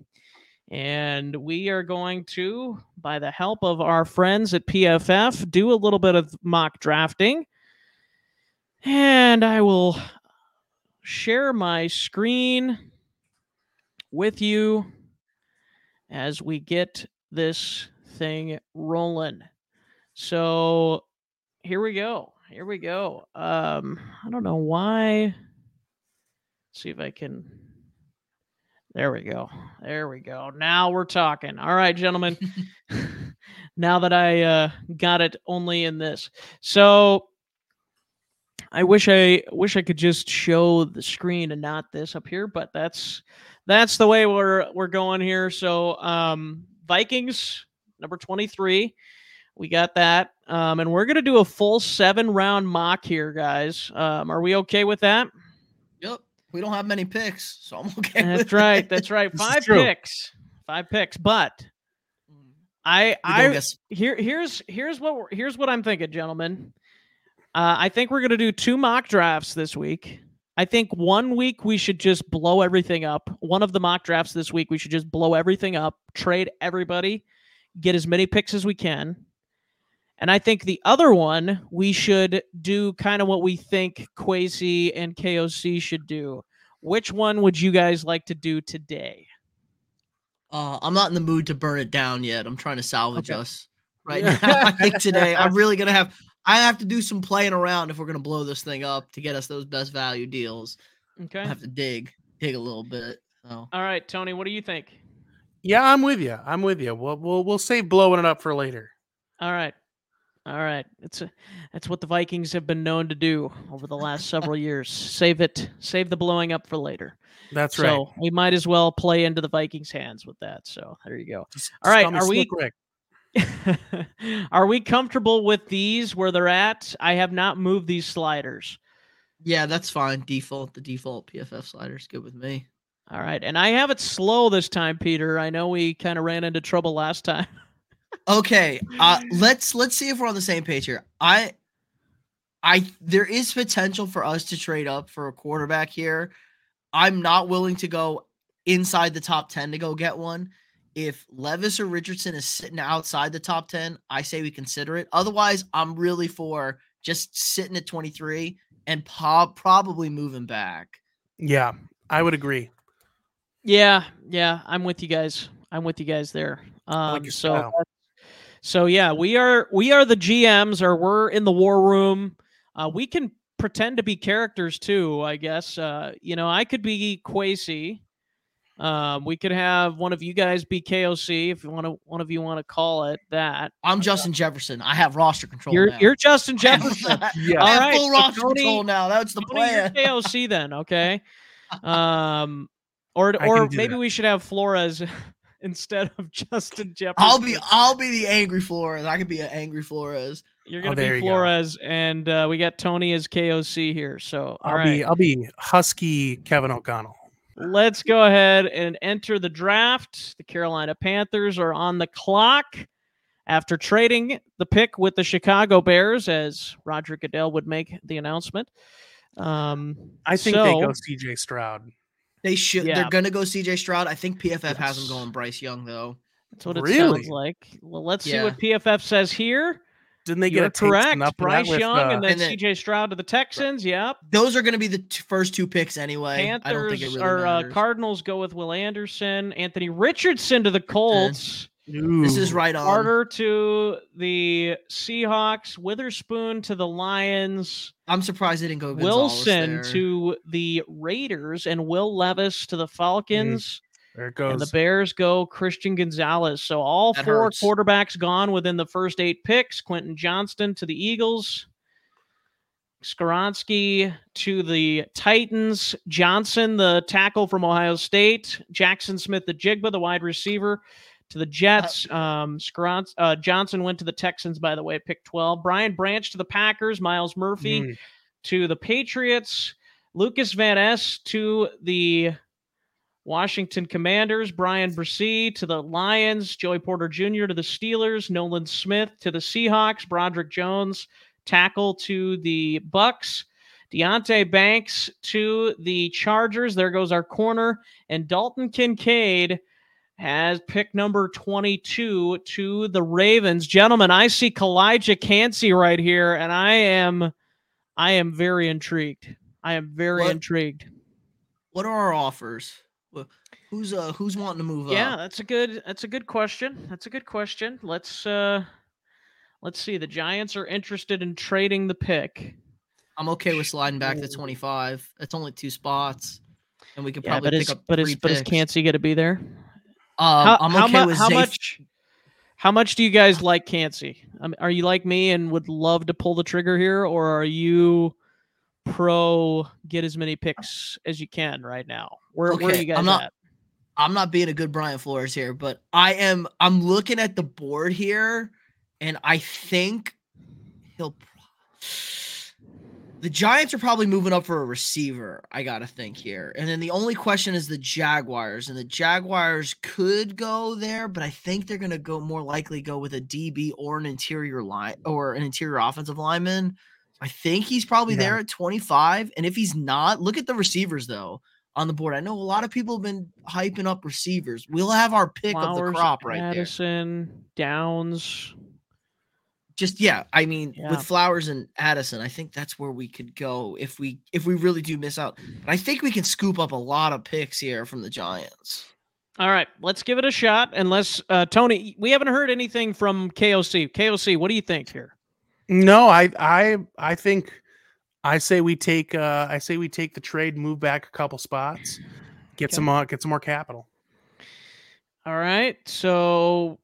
Speaker 1: And we are going to, by the help of our friends at PFF, do a little bit of mock drafting. And I will share my screen with you as we get this thing rolling. So here we go. Here we go. Um, I don't know why. Let's see if I can. There we go. There we go. Now we're talking. All right, gentlemen. now that I uh, got it only in this, so I wish I wish I could just show the screen and not this up here, but that's that's the way we're we're going here. So um, Vikings number twenty three. We got that. Um, and we're going to do a full seven round mock here, guys. Um, are we okay with that?
Speaker 2: Yep. We don't have many picks, so I'm okay. with
Speaker 1: That's right.
Speaker 2: it.
Speaker 1: That's right. Five picks. Five picks. But I, I,
Speaker 2: guess-
Speaker 1: here, here's, here's what, here's what I'm thinking, gentlemen. Uh, I think we're going to do two mock drafts this week. I think one week we should just blow everything up. One of the mock drafts this week, we should just blow everything up, trade everybody, get as many picks as we can. And I think the other one, we should do kind of what we think Kwesi and KOC should do. Which one would you guys like to do today?
Speaker 2: Uh, I'm not in the mood to burn it down yet. I'm trying to salvage
Speaker 1: Okay.
Speaker 2: us right now. I think today I'm really gonna have. I have to do some playing around if we're gonna blow this thing up to get us those best value deals.
Speaker 1: Okay.
Speaker 2: I have to dig, dig a little bit. So
Speaker 1: All right, Tony, what do you think?
Speaker 3: Yeah, I'm with you. I'm with you. We'll we'll we'll save blowing it up for later.
Speaker 1: All right. All right. It's a, that's what the Vikings have been known to do over the last several years. Save it, save the blowing up for later.
Speaker 3: That's right.
Speaker 1: So we might as well play into the Vikings' hands with that. So there you go.
Speaker 3: Just-
Speaker 1: all
Speaker 3: just
Speaker 1: right, are we-
Speaker 3: Slick Rick.
Speaker 1: Are we comfortable with these where they're at? I have not moved these sliders.
Speaker 2: yeah, that's fine. Default, the default PFF slider is good with me.
Speaker 1: All right. And I have it slow this time, Peter. I know we kind of ran into trouble last time.
Speaker 2: Okay, uh, let's let's see if we're on the same page here. I, I there is potential for us to trade up for a quarterback here. I'm not willing to go inside the top ten to go get one. If Levis or Richardson is sitting outside the top ten, I say we consider it. Otherwise, I'm really for just sitting at 23 and po- probably moving back.
Speaker 3: Yeah, I would agree.
Speaker 1: Yeah, yeah, I'm with you guys. I'm with you guys there. Um,
Speaker 3: your
Speaker 1: so, so yeah, we are we are the GMs, or we're in the war room. Uh, we can pretend to be characters too, I guess. Uh, you know, I could be Kwesi. Um, we could have one of you guys be KOC if you want to. One of you want to call it that.
Speaker 2: I'm Justin Jefferson. I have roster control.
Speaker 1: You're
Speaker 2: now.
Speaker 1: you're Justin Jefferson.
Speaker 3: Yeah.
Speaker 1: All
Speaker 2: I have
Speaker 1: right,
Speaker 2: full
Speaker 1: so
Speaker 2: roster
Speaker 1: Tony-
Speaker 2: control now. That's the
Speaker 1: Tony,
Speaker 2: plan.
Speaker 1: KOC then, okay? Um, or or maybe
Speaker 3: that.
Speaker 1: we should have Flores instead of Justin Jefferson.
Speaker 2: I'll be I'll be the angry Flores. I could be an angry Flores.
Speaker 1: You're
Speaker 3: Oh,
Speaker 1: gonna
Speaker 3: there
Speaker 1: be
Speaker 3: you go.
Speaker 1: Flores, and uh, we got Tony as KOC here. So all
Speaker 3: I'll
Speaker 1: right,
Speaker 3: be I'll be Husky Kevin O'Connell.
Speaker 1: Let's go ahead and enter the draft. The Carolina Panthers are on the clock after trading the pick with the Chicago Bears, as Roger Goodell would make the announcement. Um,
Speaker 3: I think they go CJ Stroud.
Speaker 2: They should.
Speaker 1: Yeah.
Speaker 2: They're gonna go C.J. Stroud. I think PFF has him
Speaker 3: Yes.
Speaker 2: going Bryce Young though.
Speaker 1: That's what it
Speaker 3: Really?
Speaker 1: sounds like. Well, let's see what PFF says here.
Speaker 3: Didn't they
Speaker 1: You're
Speaker 3: get a taste
Speaker 1: correct.
Speaker 3: enough
Speaker 1: Bryce
Speaker 3: with,
Speaker 1: Young
Speaker 3: uh,
Speaker 1: and then
Speaker 2: And then-
Speaker 1: CJ Stroud to the Texans. Yep.
Speaker 2: Those are gonna be the t- first two picks anyway. I don't think it
Speaker 1: Panthers
Speaker 2: really
Speaker 1: or uh. Cardinals go with Will Anderson. Anthony Richardson to the Colts.
Speaker 2: This is right on.
Speaker 1: Carter to the Seahawks. Witherspoon to the Lions.
Speaker 2: I'm surprised they didn't go Gonzalez
Speaker 1: Wilson
Speaker 2: there.
Speaker 1: to the Raiders, and Will Levis to the Falcons.
Speaker 3: There it goes.
Speaker 1: And the. Bears go Christian Gonzalez. So all
Speaker 2: That
Speaker 1: four
Speaker 2: hurts.
Speaker 1: quarterbacks gone within the first eight picks. Quentin Johnston to the Eagles. Skoronski to the Titans. Johnson, the tackle from Ohio State. Jaxon Smith-Njigba, the wide receiver, to the Jets. Um, Skorons- uh, Johnson went to the Texans, by the way, pick 12. Brian Branch to the Packers. Myles Murphy
Speaker 3: Mm.
Speaker 1: to the Patriots. Lucas Van Ness to the Washington Commanders. Bryan Bresee to the Lions. Joey Porter Jr. to the Steelers. Nolan Smith to the Seahawks. Broderick Jones, tackle to the Bucks. Deonte Banks to the Chargers. There goes our corner. And Dalton Kincaid has pick number 22 to the Ravens. Gentlemen, I see Calijah Kancey right here, and I am I am very intrigued. I am very
Speaker 2: What?
Speaker 1: intrigued.
Speaker 2: What are our offers? Wh- Who's uh who's wanting to move up?
Speaker 1: Yeah,
Speaker 2: up?
Speaker 1: that's a good that's a good question. That's a good question. Let's uh let's see. The Giants are interested in trading the pick.
Speaker 2: I'm okay with sliding back to 25. That's only two spots, and we could
Speaker 1: Yeah,
Speaker 2: probably
Speaker 1: but
Speaker 2: pick
Speaker 1: is
Speaker 2: up.
Speaker 1: but is
Speaker 2: three
Speaker 1: but is
Speaker 2: picks.
Speaker 1: Kancey going to be there?
Speaker 2: Um,
Speaker 1: how,
Speaker 2: I'm
Speaker 1: how
Speaker 2: okay
Speaker 1: mu-
Speaker 2: with
Speaker 1: how
Speaker 2: Zay-
Speaker 1: much how much do you guys like Kancey? Um, are you like me and would love to pull the trigger here, or are you pro get as many picks as you can right now? Where where are you guys
Speaker 2: I'm not-
Speaker 1: at?
Speaker 2: I'm not being a good Brian Flores here, but I am. I'm looking at the board here, and I think he'll. The Giants are probably moving up for a receiver. I gotta think here, and then the only question is the Jaguars, and the Jaguars could go there, but I think they're gonna go more likely go with a DB or an interior line or an interior offensive lineman. I think he's probably
Speaker 3: Yeah.
Speaker 2: there at 25, and if he's not, look at the receivers though on the board. I know a lot of people have been hyping up receivers. We'll have our pick of the crop right there.
Speaker 1: Addison, Downs.
Speaker 2: Just yeah, I mean,
Speaker 1: Yeah.
Speaker 2: with Flowers and Addison, I think that's where we could go if we if we really do miss out. But I think we can scoop up a lot of picks here from the Giants.
Speaker 1: All right, let's give it a shot. Unless uh, Tony, we haven't heard anything from KOC. KOC, what do you think here?
Speaker 3: No, I I I think I say we take uh I say we take the trade, move back a couple spots, get
Speaker 1: Okay.
Speaker 3: some uh, get some more capital.
Speaker 1: All right, so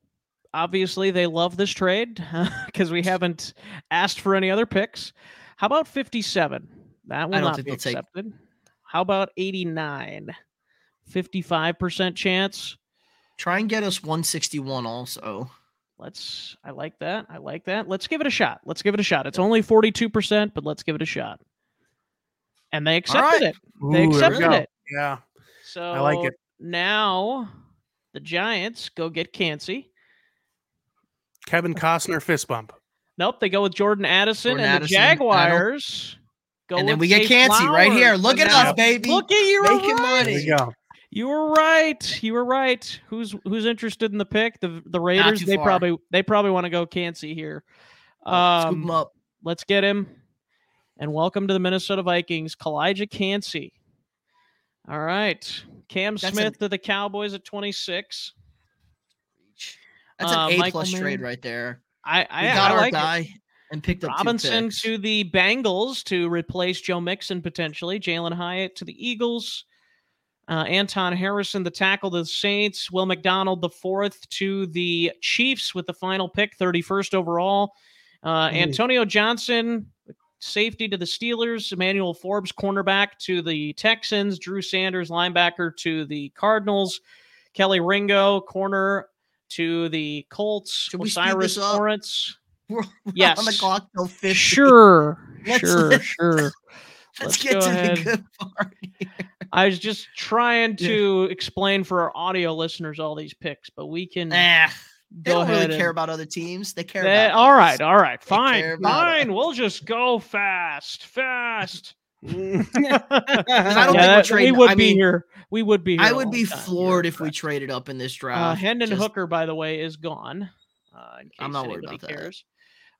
Speaker 1: obviously they love this trade because we haven't asked for any other picks. How about fifty-seven? That will
Speaker 2: don't
Speaker 1: be
Speaker 2: they'll take-
Speaker 1: accepted. How about eighty-nine? Fifty-five percent chance.
Speaker 2: Try and get us 161 also.
Speaker 1: Let's. I like that. I like that. Let's give it a shot. Let's give it a shot. It's only forty-two percent, but let's give it a shot. And they accepted
Speaker 2: right.
Speaker 1: it. They
Speaker 3: Ooh, there
Speaker 1: accepted it.
Speaker 3: Yeah.
Speaker 1: So i
Speaker 3: like it.
Speaker 1: now the Giants go get Kancey.
Speaker 3: Kevin Costner fist bump.
Speaker 1: Nope, they go with Jordan Addison,
Speaker 2: Jordan
Speaker 1: and
Speaker 2: Addison,
Speaker 1: the
Speaker 2: Adel.
Speaker 1: Jaguars go
Speaker 2: and then
Speaker 1: with
Speaker 2: we get
Speaker 1: Zay
Speaker 2: Kancey right here. Look
Speaker 1: So
Speaker 2: at
Speaker 1: now-
Speaker 2: us, baby.
Speaker 1: Look at you, were
Speaker 2: Making
Speaker 1: right.
Speaker 3: There
Speaker 2: money.
Speaker 3: We.
Speaker 1: You were right. You were right. Who's who's interested in the pick? The the Raiders. They
Speaker 2: far.
Speaker 1: probably they probably want to go Kancey here.
Speaker 2: Scoop
Speaker 1: Um,
Speaker 2: 'em up.
Speaker 1: let's get him. And welcome to the Minnesota Vikings, Calijah Kancey. All right, Cam
Speaker 2: That's
Speaker 1: Smith
Speaker 2: an-
Speaker 1: to the Cowboys at twenty six.
Speaker 2: That's
Speaker 1: uh,
Speaker 2: an A
Speaker 1: Michael
Speaker 2: plus trade right there.
Speaker 1: I
Speaker 2: We
Speaker 1: I,
Speaker 2: got
Speaker 1: I
Speaker 2: our
Speaker 1: like it.
Speaker 2: guy and picked up
Speaker 1: Robinson to the Bengals to replace Joe Mixon potentially. Jalen Hyatt to the Eagles. Uh, Anton Harrison, the tackle, to the Saints. Will McDonald, the fourth, to the Chiefs with the final pick, 31st overall. Uh,
Speaker 3: Mhm.
Speaker 1: Antonio Johnson, safety to the Steelers. Emmanuel Forbes, cornerback to the Texans. Drew Sanders, linebacker to the Cardinals. Kelee Ringo, corner to the Colts.
Speaker 2: Should we speed
Speaker 1: Osiris? Lawrence.
Speaker 2: We're, we're
Speaker 1: Yes.
Speaker 2: on the clock till 50.
Speaker 1: Sure,
Speaker 2: Let's-
Speaker 1: sure,
Speaker 2: let's-
Speaker 1: sure.
Speaker 2: Let's,
Speaker 1: Let's
Speaker 2: get to
Speaker 1: ahead.
Speaker 2: the good part.
Speaker 1: I was just trying
Speaker 2: Yeah.
Speaker 1: to explain for our audio listeners all these picks, but we can
Speaker 2: Nah, they
Speaker 1: go
Speaker 2: don't
Speaker 1: ahead
Speaker 2: really care about other teams. They care
Speaker 1: They-
Speaker 2: about
Speaker 1: all
Speaker 2: us.
Speaker 1: right, all right, fine, fine.
Speaker 2: us.
Speaker 1: We'll just go fast, fast.
Speaker 2: I don't
Speaker 1: Yeah,
Speaker 2: think we're
Speaker 1: we would
Speaker 2: I
Speaker 1: be
Speaker 2: mean,
Speaker 1: here. We would be here.
Speaker 2: I
Speaker 1: a
Speaker 2: would be floored
Speaker 1: You're
Speaker 2: if we traded up in this
Speaker 1: Uh,
Speaker 2: draft.
Speaker 1: Hendon
Speaker 2: Just-
Speaker 1: Hooker, by the way, is gone. Uh, in case
Speaker 2: I'm not worried
Speaker 1: anybody
Speaker 2: about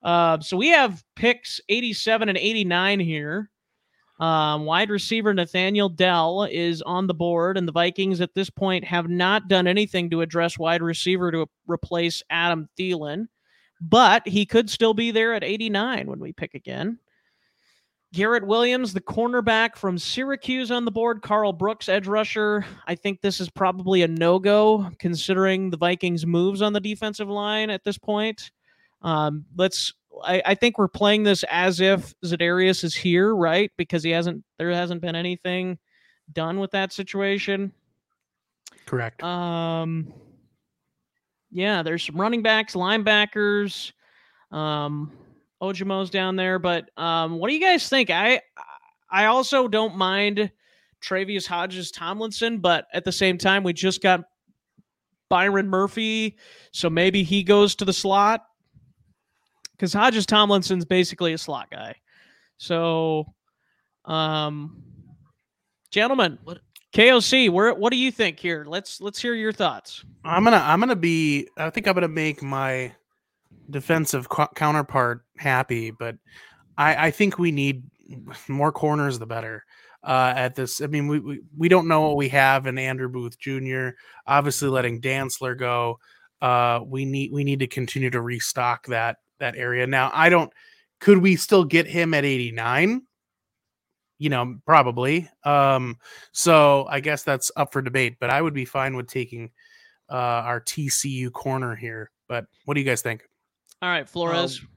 Speaker 2: that.
Speaker 1: Uh, so we have picks 87 and 89 here. Um, wide receiver Nathaniel Dell is on the board, and the Vikings at this point have not done anything to address wide receiver to replace Adam Thielen, but he could still be there at 89 when we pick again. Garrett Williams, the cornerback from Syracuse on the board. Karl Brooks, edge rusher. I think this is probably a no go considering the Vikings' moves on the defensive line at this point. Um, let's. I, I think we're playing this as if Za'Darius is here, right? Because he hasn't. There hasn't been anything done with that situation.
Speaker 3: Correct.
Speaker 1: Um. Yeah, there's some running backs, linebackers. Um, Ojomo's down there, but um, what do you guys think? I I also don't mind Tre'Vius Hodges Tomlinson, but at the same time, we just got Byron Murphy, so maybe he goes to the slot because Hodges Tomlinson's basically a slot guy. So, um, gentlemen, what KOC, where what do you think here? Let's let's hear your thoughts.
Speaker 3: I'm gonna I'm gonna be I think I'm gonna make my defensive counterpart happy, but I, I think we need more corners the better. Uh, at this, I mean, we, we we don't know what we have in Andrew Booth Jr. Obviously, letting Dantzler go, uh, we need we need to continue to restock that that area. Now, I don't. Could we still get him at eighty nine? You know, probably. Um, so I guess that's up for debate. But I would be fine with taking uh, our TCU corner here. But what do you guys think?
Speaker 1: All right, Flores. Um,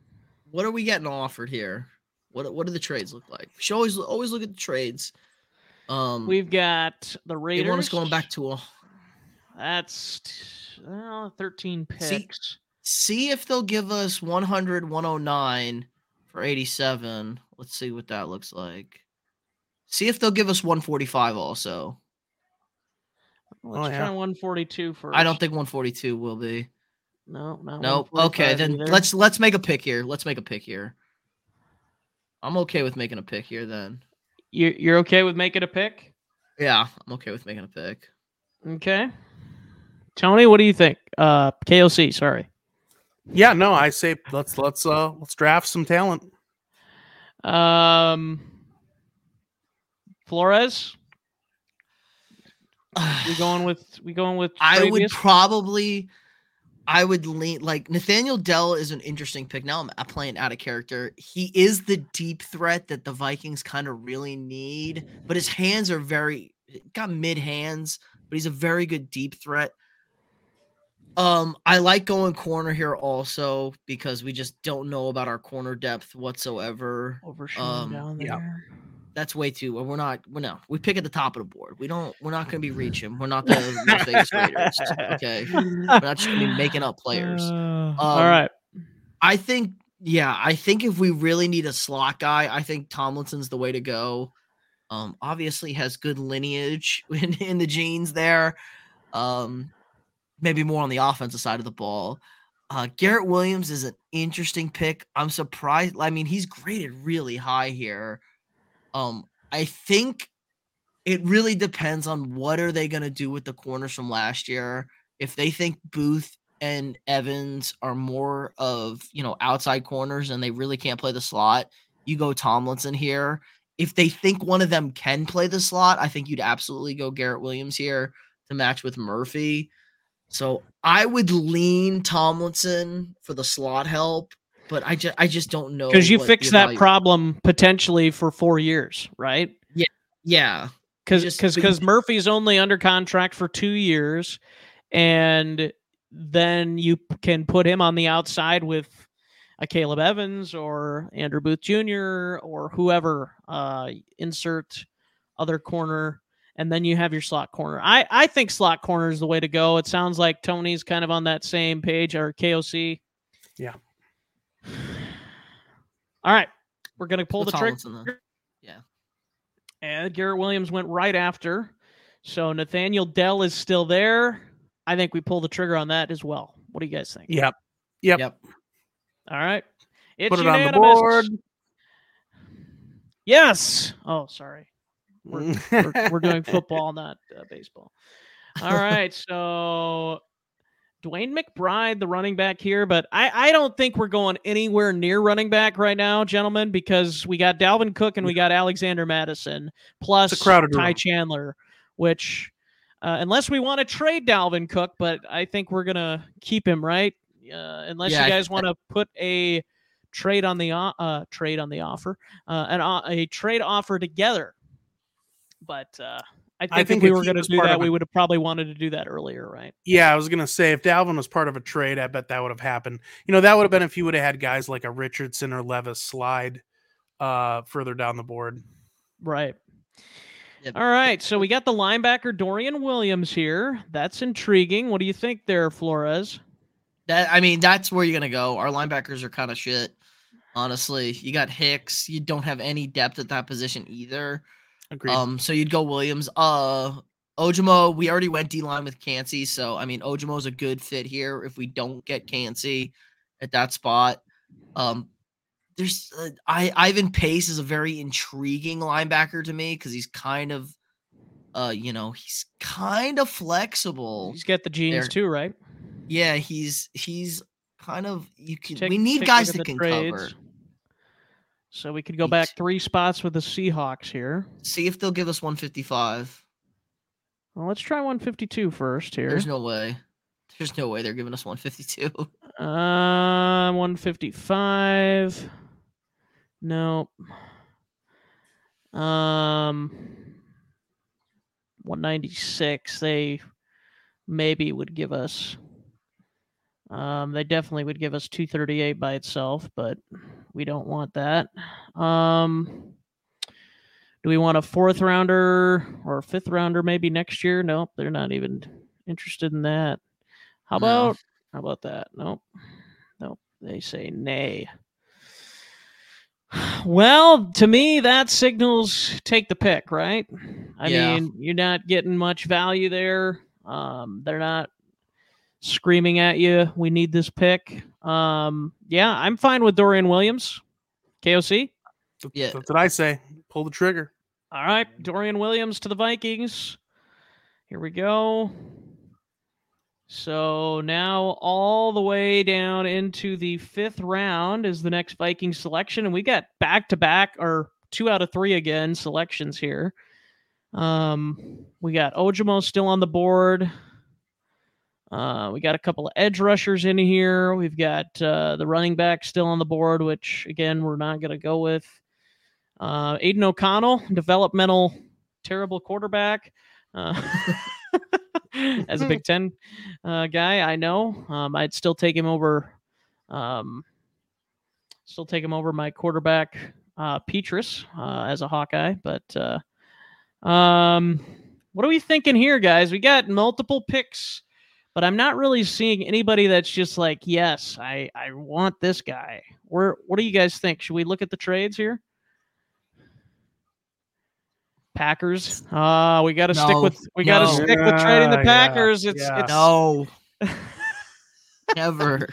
Speaker 2: what are we getting offered here? What what do the trades look like? We should always always look at the trades.
Speaker 1: Um, We've got the Raiders. They want us
Speaker 2: going back to a.
Speaker 1: That's uh, 13 picks.
Speaker 2: See, see if they'll give us 100, 109 for 87. Let's see what that looks like. See if they'll give us 145 also.
Speaker 1: Let's oh, try yeah. 142 first.
Speaker 2: I don't think 142 will be.
Speaker 1: No, no.
Speaker 2: No. Okay, then either. let's let's make a pick here. Let's make a pick here. I'm okay with making a pick here. Then
Speaker 1: you you're okay with making a pick?
Speaker 2: Yeah, I'm okay with making a pick.
Speaker 1: Okay. Tony, what do you think? Uh, KOC, sorry.
Speaker 3: Yeah, no, I say let's let's uh let's draft some talent.
Speaker 1: Um, Flores. we going with we going with.
Speaker 2: I would probably I would lean like Nathaniel Dell is an interesting pick. Now I'm playing out of character. He is the deep threat that the Vikings kind of really need, but his hands are very got mid hands, but he's a very good deep threat. Um, I like going corner here also because we just don't know about our corner depth whatsoever.
Speaker 1: um, down there. Yeah
Speaker 2: that's way too. We're not. We're no. We pick at the top of the board. We don't. We're not going to be reaching. We're not the Las Vegas Raiders. Okay. We're not just going to be making up players. Uh,
Speaker 1: um, all right.
Speaker 2: I think. Yeah, I think if we really need a slot guy, I think Tomlinson's the way to go. Um, obviously has good lineage in, in the genes there. Um, maybe more on the offensive side of the ball. Uh, Garrett Williams is an interesting pick. I'm surprised. I mean, he's graded really high here. Um, I think it really depends on what are they going to do with the corners from last year. If they think Booth and Evans are more of you know outside corners and they really can't play the slot, you go Tomlinson here. If they think one of them can play the slot, I think you'd absolutely go Garrett Williams here to match with Murphy. So I would lean Tomlinson for the slot help but I just I just don't know
Speaker 1: because you fix that problem potentially for four years, right?
Speaker 2: Yeah, yeah.
Speaker 1: Because because because Murphy's only under contract for two years, and then you can put him on the outside with a Caleb Evans or Andrew Booth Jr. or whoever. Uh, insert other corner, and then you have your slot corner. I I think slot corner is the way to go. It sounds like Tony's kind of on that same page or KOC.
Speaker 3: Yeah.
Speaker 1: All right, we're gonna pull the trigger.
Speaker 2: Yeah.
Speaker 1: And Garrett Williams went right after. So Nathaniel Dell is still there. I think we pull the trigger on that as well. What do you guys think?
Speaker 3: Yep. Yep. Yep.
Speaker 1: All right.
Speaker 3: It's Put it unanimous. on the board.
Speaker 1: Yes. Oh, sorry. We're, we're, we're, doing football, not uh, baseball. All right. So DeWayne McBride, the running back here, but I, I don't think we're going anywhere near running back right now, gentlemen, because we got Dalvin Cook and we got Alexander Mattison plus
Speaker 3: It's a crowded
Speaker 1: Ty
Speaker 3: room.
Speaker 1: Chandler, which uh, unless we want to trade Dalvin Cook, but I think we're gonna keep him, right? Uh, unless
Speaker 2: Yeah,
Speaker 1: you guys want to put a trade on the uh, trade on the offer, uh, an a trade offer together. But uh, I think,
Speaker 3: I think
Speaker 1: if we were going to do that,
Speaker 3: of
Speaker 1: we would have probably wanted to do that earlier, right?
Speaker 3: Yeah, I was gonna say if Dalvin was part of a trade, I bet that would have happened. You know, that would have been if you would have had guys like a Richardson or Levis slide uh further down the board.
Speaker 1: Right.
Speaker 2: Yep.
Speaker 1: All right. So we got the linebacker Dorian Williams here. That's intriguing. What do you think there, Flores?
Speaker 2: That I mean, that's where you're gonna go. Our linebackers are kind of shit. Honestly, you got Hicks. You don't have any depth at that position either.
Speaker 3: Agreed.
Speaker 2: Um, so you'd go Williams. Uh, Ojomo. We already went D line with Cansey, so I mean, Ojomo's a good fit here. If we don't get Cansey at that spot, um, there's uh, I Ivan Pace is a very intriguing linebacker to me because he's kind of, uh, you know, he's kind of flexible.
Speaker 1: He's got the genes
Speaker 2: There-
Speaker 1: too, right?
Speaker 2: Yeah, he's he's kind of you can. We need guys that can
Speaker 1: the
Speaker 2: cover.
Speaker 1: So we could go back three spots with the Seahawks here.
Speaker 2: See if they'll give us 155.
Speaker 1: Well, let's try 152 first here.
Speaker 2: There's no way. There's no way they're giving us 152.
Speaker 1: Uh, 155. Nope. Um, 196. They maybe would give us. Um, they definitely would give us 238 by itself, but we don't want that. Um, do we want a fourth rounder or a fifth rounder maybe next year? Nope, they're not even interested in that. How
Speaker 2: No.
Speaker 1: about how about that? Nope. Nope. They say nay. Well, to me, that signals take the pick, right? I
Speaker 2: Yeah.
Speaker 1: mean, you're not getting much value there. Um, they're not screaming at you, we need this pick. Um, yeah, I'm fine with Dorian Williams. KOC.
Speaker 2: Yeah.
Speaker 3: That's what I say. Pull the trigger.
Speaker 1: All right, Dorian Williams to the Vikings. Here we go. So now all the way down into the fifth round is the next Viking selection, and we got back to back or two out of three again selections here. Um, we got Ojomo still on the board. Uh, we got a couple of edge rushers in here. We've got uh, the running back still on the board, which again we're not going to go with. Uh, Aidan O'Connell, developmental, terrible quarterback. Uh, as a Big Ten uh, guy, I know um, I'd still take him over. Um, still take him over my quarterback uh, Petras uh, as a Hawkeye. But uh, um, what are we thinking here, guys? We got multiple picks, but I'm not really seeing anybody that's just like, yes, I I want this guy. Where what do you guys think? Should we look at the trades here? Packers. Uh, we got to stick with we got to
Speaker 2: no.
Speaker 1: stick with trading the
Speaker 3: Yeah, yeah,
Speaker 1: Packers. It's
Speaker 3: yeah.
Speaker 1: it's
Speaker 2: No. Never.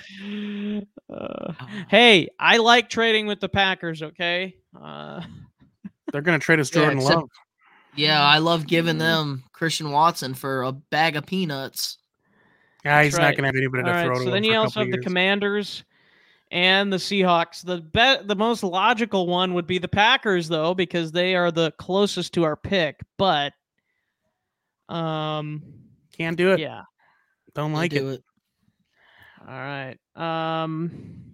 Speaker 1: Uh, hey, I like trading with the Packers. Okay. Uh,
Speaker 3: They're gonna trade us
Speaker 2: Yeah,
Speaker 3: Jordan
Speaker 2: except-
Speaker 3: Love.
Speaker 2: Yeah, I love giving them Christian Watson for a bag of peanuts.
Speaker 3: Yeah, he's
Speaker 1: right.
Speaker 3: not gonna have anybody to
Speaker 1: all
Speaker 3: throw
Speaker 1: right.
Speaker 3: to
Speaker 1: So
Speaker 3: him
Speaker 1: then you also
Speaker 3: couple
Speaker 1: have the. Commanders and the Seahawks. The bet the most logical one would be the Packers, though, because they are the closest to our pick. But, um,
Speaker 3: Can't do it.
Speaker 1: yeah.
Speaker 3: Don't
Speaker 2: They
Speaker 3: like it.
Speaker 2: it.
Speaker 1: All right. Um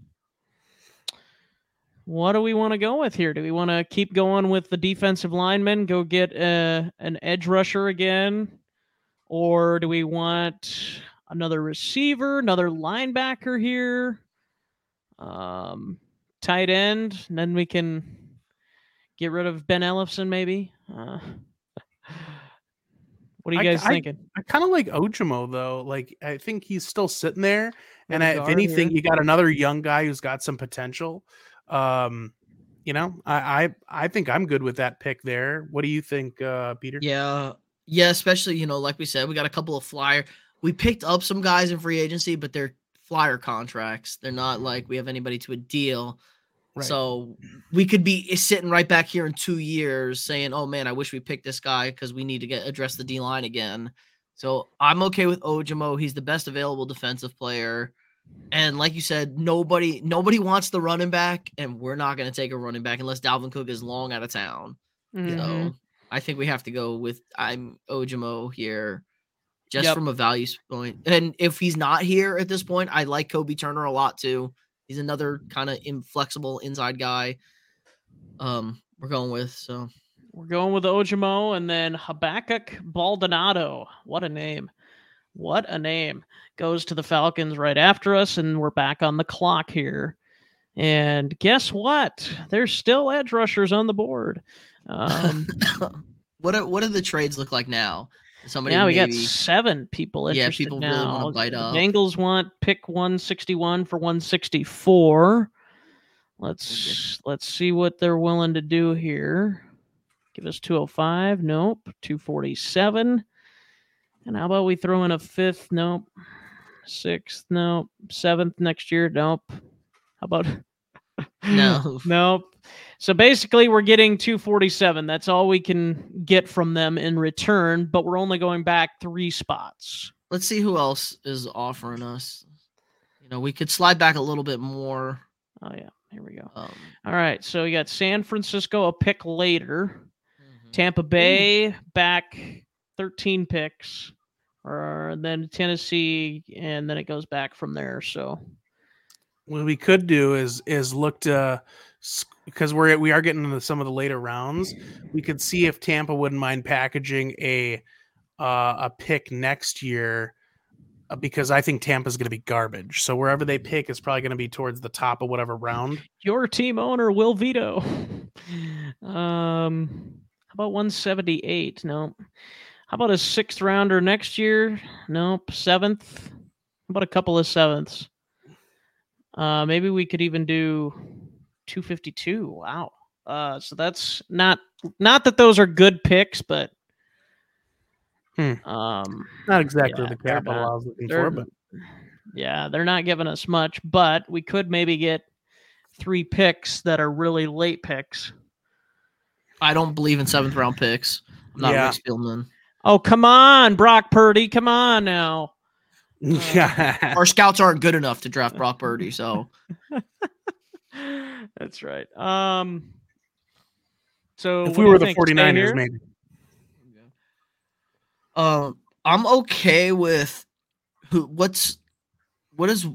Speaker 1: what do we want to go with here? Do we want to keep going with the defensive lineman, go get uh, an edge rusher again? Or do we want another receiver, another linebacker here? Um tight end, and then we can get rid of Ben Ellison maybe. Uh, what are you guys
Speaker 3: I-
Speaker 1: thinking?
Speaker 3: I kind of like Ojomo though. Like I think he's still sitting there, and I, if anything,
Speaker 1: here.
Speaker 3: you got another young guy who's got some potential. Um, you know, I I, I think I'm good with that pick there. What do you think, uh, Peter?
Speaker 2: Yeah. Yeah, especially, you know, like we said, we got a couple of flyer. We picked up some guys in free agency, but they're flyer contracts. They're not like we have anybody to a deal.
Speaker 3: Right.
Speaker 2: So we could be sitting right back here in two years saying, "Oh man, I wish we picked this guy because we need to get address the D line again." So I'm okay with Ojomo. He's the best available defensive player. And like you said, nobody nobody wants the running back, and we're not going to take a running back unless Dalvin Cook is long out of town.
Speaker 1: Mhm.
Speaker 2: So I think we have to go with I'm Ojomo here, just
Speaker 1: Yep.
Speaker 2: from a value point. And if he's not here at this point, I like Kobie Turner a lot too. He's another kind of inflexible inside guy. Um, we're going with so
Speaker 1: We're going with Ojomo and then Habakkuk Baldonado. What a name. What a name. Goes to the Falcons right after us, and we're back on the clock here. And guess what? There's still edge rushers on the board. Um,
Speaker 2: what are, what do the trades look like now? Somebody
Speaker 1: now we got seven people interested.
Speaker 2: Yeah, people really
Speaker 1: now.
Speaker 2: wanna bite up.
Speaker 1: Bengals want pick 161 for 164. Let's oh, let's see what they're willing to do here. Give us 205. Nope. 247. And how about we throw in a fifth? Nope. Sixth? Nope. Seventh next year? Nope. How about
Speaker 2: no.
Speaker 1: Nope. So basically, we're getting 247. That's all we can get from them in return, but we're only going back three spots.
Speaker 2: Let's see who else is offering us. You know, we could slide back a little bit more.
Speaker 1: Oh, yeah. Here we go.
Speaker 2: Um,
Speaker 1: All right. So we got San Francisco a pick later,
Speaker 2: mhm.
Speaker 1: Tampa Bay back 13 picks, or then Tennessee, and then it goes back from there. So
Speaker 3: what we could do is is look to because we're we are getting into some of the later rounds. We could see if Tampa wouldn't mind packaging a uh, a pick next year uh, because I think Tampa's going to be garbage. So wherever they pick is probably going to be towards the top of whatever round.
Speaker 1: your team owner will veto. um, how about 178? No. How about a sixth rounder next year? Nope. Seventh. How about a couple of sevenths? Uh, maybe we could even do 252. Wow. Uh, so that's not not that those are good picks, but
Speaker 3: Hmm.
Speaker 1: um,
Speaker 3: Not exactly
Speaker 1: Yeah,
Speaker 3: the capital
Speaker 1: not-
Speaker 3: I was looking
Speaker 1: they're-
Speaker 3: for, but
Speaker 1: yeah, they're not giving us much, but we could maybe get three picks that are really late picks.
Speaker 2: I don't believe in seventh round picks. I'm not
Speaker 3: Yeah.
Speaker 2: a Spielman.
Speaker 1: Oh, come on, Brock Purdy. Come on now.
Speaker 3: yeah,
Speaker 2: Our scouts aren't good enough to draft Brock Purdy, so
Speaker 1: That's right. Um so
Speaker 3: if we were the
Speaker 1: think? Stay
Speaker 3: 49ers, maybe.
Speaker 2: um, I'm okay with who. What's what is?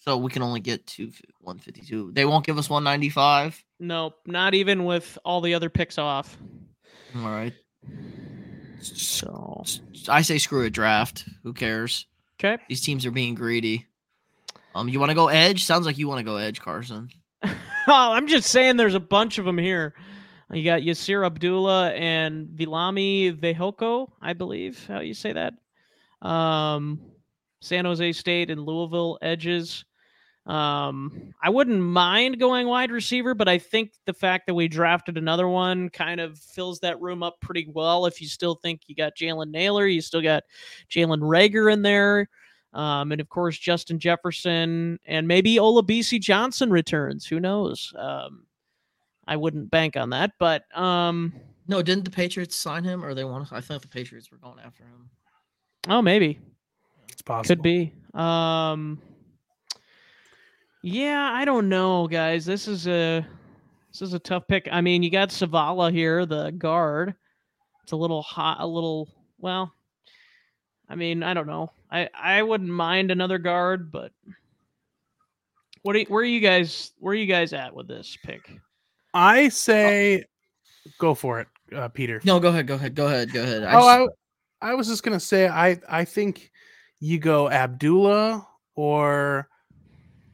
Speaker 2: So we can only get to 152. They won't give us 195.
Speaker 1: Nope, not even with all the other picks off.
Speaker 2: All right.
Speaker 1: So
Speaker 2: I say screw a draft. Who cares?
Speaker 1: okay.
Speaker 2: These teams are being greedy. Um, you want to go edge? Sounds like you want to go edge, Carson.
Speaker 1: oh, I'm just saying there's a bunch of them here. You got Yasir Abdullah and Vilami Vehoko, I believe how you say that. Um, San Jose State and Louisville edges. Um, I wouldn't mind going wide receiver, but I think the fact that we drafted another one kind of fills that room up pretty well. If you still think you got Jalen Nailor, you still got Jalen Reagor in there. Um, and of course, Justin Jefferson and maybe Olabisi Johnson returns. Who knows? Um, I wouldn't bank on that, but um,
Speaker 2: No, didn't the Patriots sign him, or they want? I thought the Patriots were going after him.
Speaker 1: oh, maybe
Speaker 3: It's possible.
Speaker 1: could be. Um, yeah, I don't know, guys. This is a this is a tough pick. I mean, you got Zavala here, the guard. It's a little hot, a little well. I mean, I don't know. I I wouldn't mind another guard, but what? Are, where are you guys? Where are you guys at with this pick?
Speaker 3: I say, go for it, uh, Peter.
Speaker 2: No, go ahead, go ahead, go ahead, go ahead. I
Speaker 3: oh,
Speaker 2: just-
Speaker 3: I, I was just gonna say, I, I think you go Abdullah or,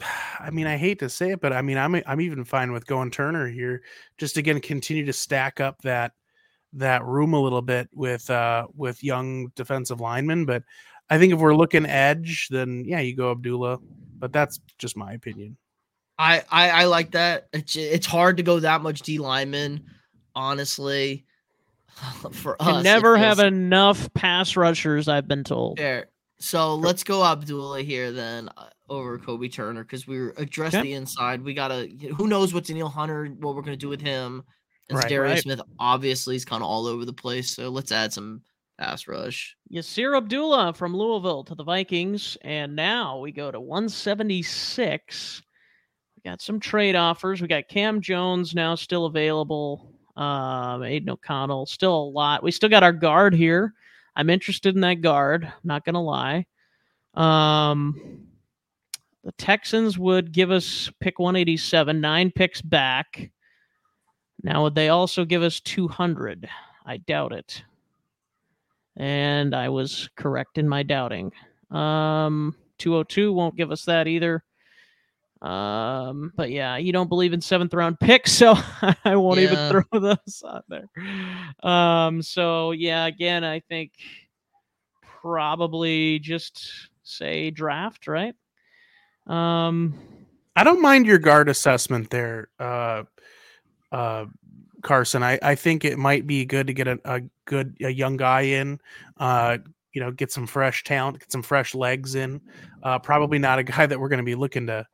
Speaker 3: I mean, I hate to say it, but I mean, I'm, I'm even fine with going Turner here. Just again, continue to stack up that, that room a little bit with, uh, with young defensive linemen. But I think if we're looking edge, then yeah, you go Abdullah. But that's just my opinion.
Speaker 2: I, I I like that. It's it's hard to go that much D lineman, honestly. For us,
Speaker 1: Can never have
Speaker 2: feels
Speaker 1: enough pass rushers. I've been told.
Speaker 2: fair. So let's go Abdullah here then uh, over Kobie Turner because we addressed
Speaker 1: Okay.
Speaker 2: the inside. We gotta. Who knows what Danielle Hunter? What we're gonna do with him? And
Speaker 3: Right,
Speaker 2: Darius
Speaker 1: right.
Speaker 2: Smith obviously is kind of all over the place. So let's add some pass rush.
Speaker 1: Yasir Abdullah from Louisville to the Vikings. And now we go to 176. We got some trade offers. We got Cam Jones now still available. Um, Aidan O'Connell, still a lot. We still got our guard here. I'm interested in that guard, not gonna lie. Um the Texans would give us pick 187, nine picks back. Now, would they also give us 200? I doubt it. And I was correct in my doubting. Um, 202 won't give us that either. Um, but yeah, you don't believe in seventh round picks, so I won't
Speaker 2: Yeah.
Speaker 1: even throw those out there. Um, so yeah, again, I think probably just say draft, right? Um,
Speaker 3: I don't mind your guard assessment there, uh, uh, Carson. I, I think it might be good to get a, a good a young guy in. Uh, you know, get some fresh talent, get some fresh legs in. Uh, probably not a guy that we're going to be looking to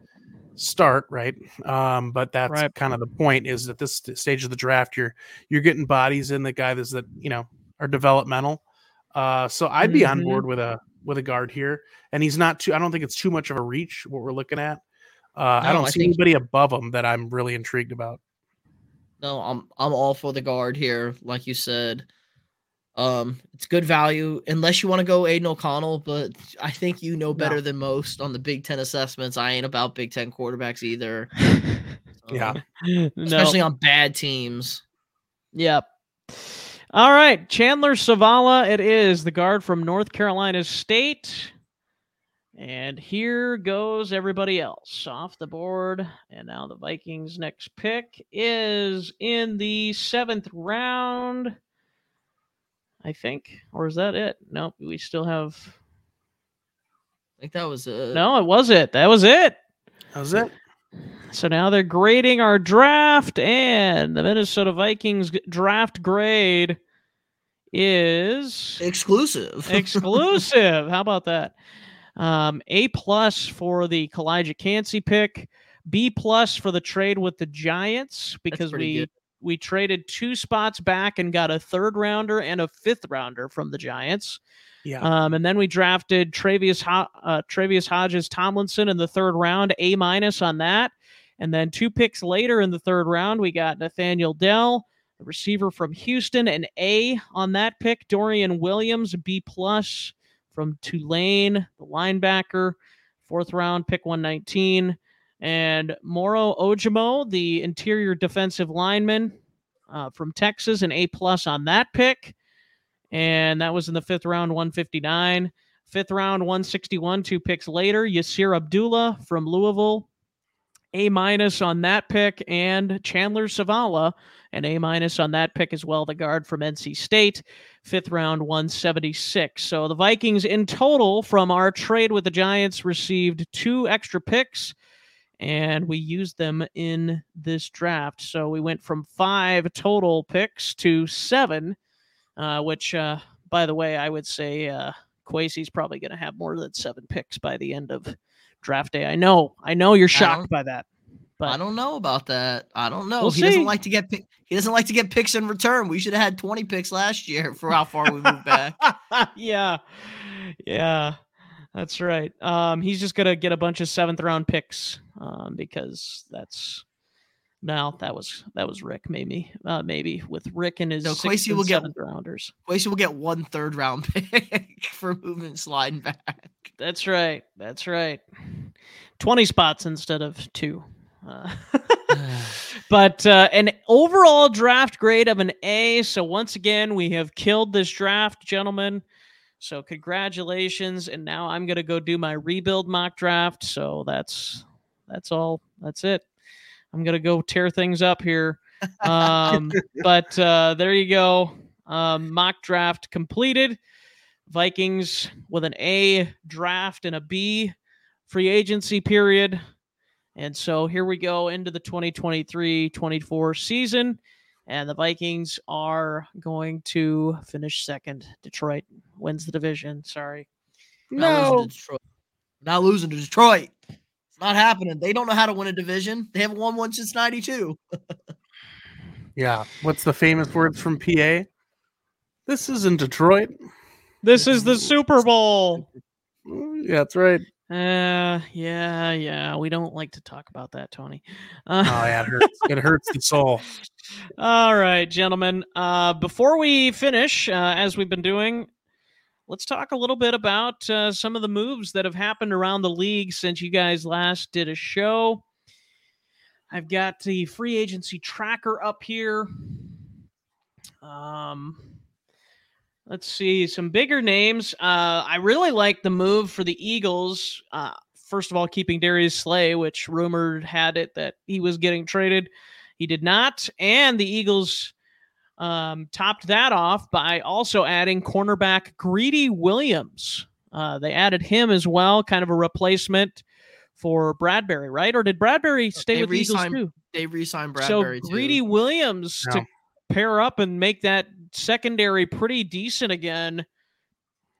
Speaker 3: start, right? Um, but that's
Speaker 1: Right.
Speaker 3: kind of the point. Is at this stage of the draft, you're you're getting bodies in the guy that's that you know are developmental. Uh, so I'd be on
Speaker 1: Mhm.
Speaker 3: board with a with a guard here, and he's not too. I don't think it's too much of a reach what we're looking at. Uh, I don't
Speaker 2: I
Speaker 3: see
Speaker 2: think-
Speaker 3: anybody above him that I'm really intrigued about.
Speaker 2: No, I'm I'm all for the guard here, like you said. Um, it's good value unless you want to go Aidan O'Connell, but I think you know better than most on the Big Ten assessments. I ain't about Big Ten quarterbacks either.
Speaker 3: Yeah.
Speaker 2: Um,
Speaker 1: no.
Speaker 2: especially on bad teams.
Speaker 1: Yep. All right, Chandler Zavala. It is the guard from North Carolina State. And here goes everybody else off the board. And now the Vikings' next pick is in the seventh round. I think. Or is that it? Nope. We still have.
Speaker 2: I think that was it.
Speaker 1: No, it was it. That was it.
Speaker 3: How's it?
Speaker 1: So now they're grading our draft, and the Minnesota Vikings draft grade is
Speaker 2: exclusive.
Speaker 1: exclusive. How about that? Um, a plus for the Calijah Kancey pick, B plus for the trade with the Giants because we
Speaker 2: good.
Speaker 1: we traded two spots back and got a third rounder and a fifth rounder from the Giants.
Speaker 3: Yeah.
Speaker 1: Um, and then we drafted Tre'Vius Ho- uh, Tre'Vius Hodges Tomlinson in the third round, A minus on that. And then two picks later in the third round, we got Nathaniel Dell, the receiver from Houston, an A on that pick. Dorian Williams, B plus from Tulane, the linebacker, fourth round, pick 119. And Moro Ojomo, the interior defensive lineman uh, from Texas, an A plus on that pick and that was in the fifth round, 159. Fifth round, 161, two picks later. Yasir Abdullah from Louisville, A minus on that pick, and Chandler Zavala, an A minus on that pick as well, the guard from NC State. Fifth round, 176. So the Vikings in total from our trade with the Giants received two extra picks, and we used them in this draft. So we went from five total picks to seven uh, which, uh, by the way, I would say uh, Kwesi's probably going to have more than seven picks by the end of draft day. I know, I know you're shocked by that. But I
Speaker 2: don't know about that. I don't know.
Speaker 1: We'll
Speaker 2: he
Speaker 1: see.
Speaker 2: doesn't like to get pick, he doesn't like to get picks in return. We should have had 20 picks last year for how far we moved back.
Speaker 1: yeah, yeah, that's right. Um, he's just gonna get a bunch of seventh round picks um, because that's. No, that was that was Rick. Maybe, uh, maybe with Rick and his
Speaker 2: No,
Speaker 1: and
Speaker 2: will get-
Speaker 1: rounders.
Speaker 2: Kwesi will get one third round pick for movement sliding back.
Speaker 1: That's right. That's right. Twenty spots instead of two. Uh, but uh, an overall draft grade of an A. So once again, we have killed this draft, gentlemen. So congratulations. And now I'm gonna go do my rebuild mock draft. So that's that's all. That's it. I'm gonna go tear things up here. Um, but uh, there you go. Um, mock draft completed. Vikings with an A draft and a B free agency period. And so here we go into the 2023 24 season. And the Vikings are going to finish second. Detroit wins the division. Sorry.
Speaker 2: Not losing to Detroit. Not losing to Detroit. It's not happening. They don't know how to win a division. They haven't won one since 92.
Speaker 3: Yeah. What's the famous words from PA? This isn't Detroit.
Speaker 1: This is the Super Bowl.
Speaker 3: Mm, Yeah, that's right.
Speaker 1: Uh, yeah, yeah. We don't like to talk about that, Tony. Uh,
Speaker 3: Oh yeah, it hurts. it hurts the soul.
Speaker 1: All right, gentlemen. Uh, before we finish, uh, as we've been doing, let's talk a little bit about uh, some of the moves that have happened around the league since you guys last did a show. I've got the free agency tracker up here. Um, let's see some bigger names. Uh, I really like the move for the Eagles. Uh, first of all, keeping Darius Slay, which rumored had it that he was getting traded. He did not. And the Eagles um, topped that off by also adding cornerback Greedy Williams. Uh, they added him as well, kind of a replacement for Bradberry, right? Or did Bradberry stay
Speaker 2: They
Speaker 1: with the Eagles too?
Speaker 2: They re-signed Bradberry
Speaker 1: so
Speaker 2: too.
Speaker 1: Greedy Williams
Speaker 3: No.
Speaker 1: to pair up and make that secondary pretty decent again.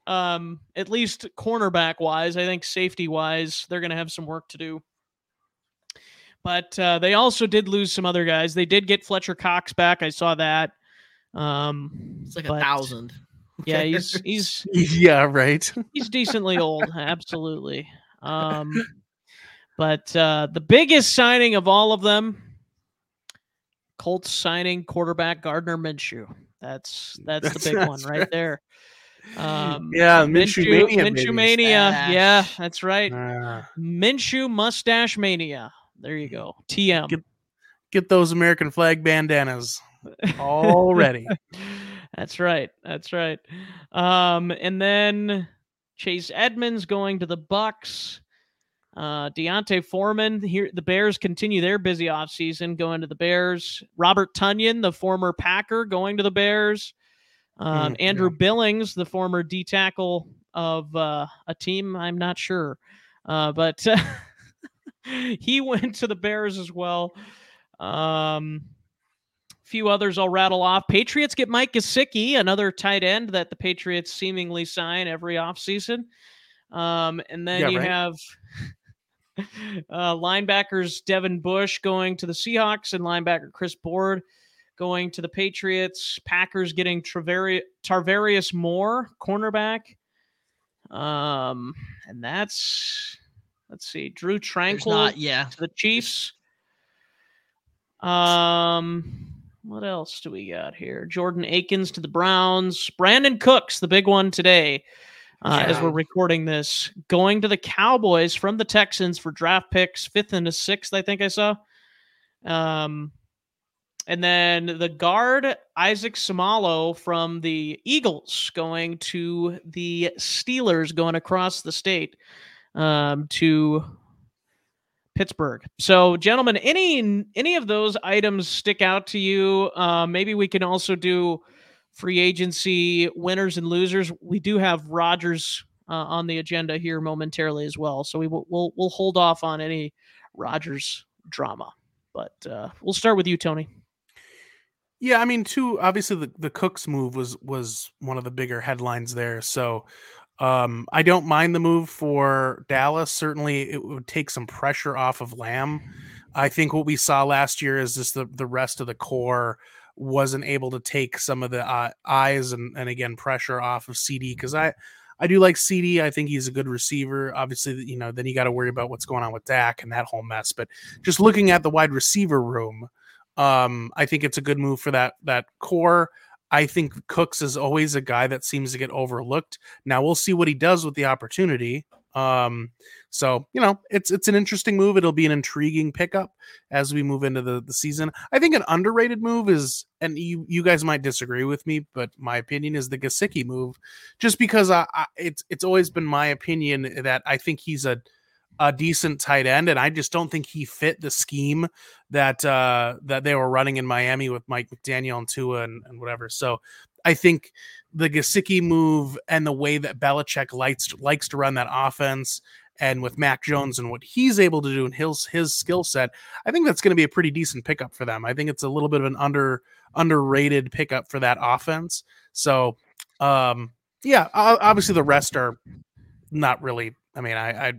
Speaker 1: Um, at least cornerback wise, I think safety wise, they're going to have some work to do. But uh, they also did lose some other guys. They did get Fletcher Cox back. I saw that. Um,
Speaker 2: It's like
Speaker 1: but-
Speaker 2: a thousand.
Speaker 1: Yeah, he's he's
Speaker 3: Yeah, right.
Speaker 1: he's decently old, absolutely. Um, but uh, the biggest signing of all of them, Colts signing quarterback Gardner Minshew. That's that's the
Speaker 3: That's-
Speaker 1: big one right
Speaker 3: right.
Speaker 1: there. Um,
Speaker 3: Yeah, Minshew mania,
Speaker 1: Minshew mania.
Speaker 2: Stash.
Speaker 1: Yeah, that's right.
Speaker 3: Uh,
Speaker 1: Minshew mustache mania. There you go. TM.
Speaker 3: Get- get those American flag bandanas already.
Speaker 1: That's right. That's right. Um, and then Chase Edmonds going to the Bucs. Uh, D'Onta Foreman here. The Bears continue their busy offseason going to the Bears. Robert Tonyan, the former Packer, going to the Bears. Um,
Speaker 3: Mm,
Speaker 1: Andrew Billings, the former D tackle of uh, a team, I'm not sure, uh, but he went to the Bears as well. Um, few others I'll rattle off. Patriots get Mike Gesicki, another tight end that the Patriots seemingly sign every offseason. Um, and then
Speaker 3: Yeah,
Speaker 1: you
Speaker 3: right.
Speaker 1: have uh, linebackers Devin Bush going to the Seahawks and linebacker Chris Board going to the Patriots. Packers getting Travari- Tarvarius Moore, cornerback. Um, and that's let's see, Drue
Speaker 2: There's
Speaker 1: Tranquill
Speaker 2: not, yeah.
Speaker 1: to the Chiefs. Um, what else do we got here? Jordan Akins to the Browns. Brandin Cooks, the big one today, uh, as we're recording this, going to the Cowboys from the Texans for draft picks, fifth and a sixth, I think I saw. Um, and then the guard Isaac Seumalo from the Eagles going to the Steelers, going across the state um, to Pittsburgh. So, gentlemen, any any of those items stick out to you? Uh, maybe we can also do free agency winners and losers. We do have Rodgers uh, on the agenda here momentarily as well, so we will we'll, we'll hold off on any Rodgers drama. But uh, we'll start with you, Tony.
Speaker 3: Yeah, I mean, too. Obviously, the the Cooks move was was one of the bigger headlines there. So, um, I don't mind the move for Dallas. Certainly, it would take some pressure off of Lamb. I think what we saw last year is just the the rest of the core wasn't able to take some of the uh, eyes and and again pressure off of CeeDee because I. I do like CeeDee. I think he's a good receiver. Obviously, you know, then you got to worry about what's going on with Dak and that whole mess. But just looking at the wide receiver room, um, I think it's a good move for that that core. I think Cooks is always a guy that seems to get overlooked. Now we'll see what he does with the opportunity. Um, so you know, it's it's an interesting move. It'll be an intriguing pickup as we move into the the season. I think an underrated move is, and you you guys might disagree with me, but my opinion is the Gesicki move, just because I, I it's it's always been my opinion that I think he's a a decent tight end, and I just don't think he fit the scheme that uh that they were running in Miami with Mike McDaniel and Tua and, and whatever. So I think the Gesicki move and the way that Belichick likes likes to run that offense and with Mac Jones and what he's able to do and his his skill set, I think that's going to be a pretty decent pickup for them. I think it's a little bit of an under underrated pickup for that offense. So um yeah, obviously the rest are not really I mean, I, I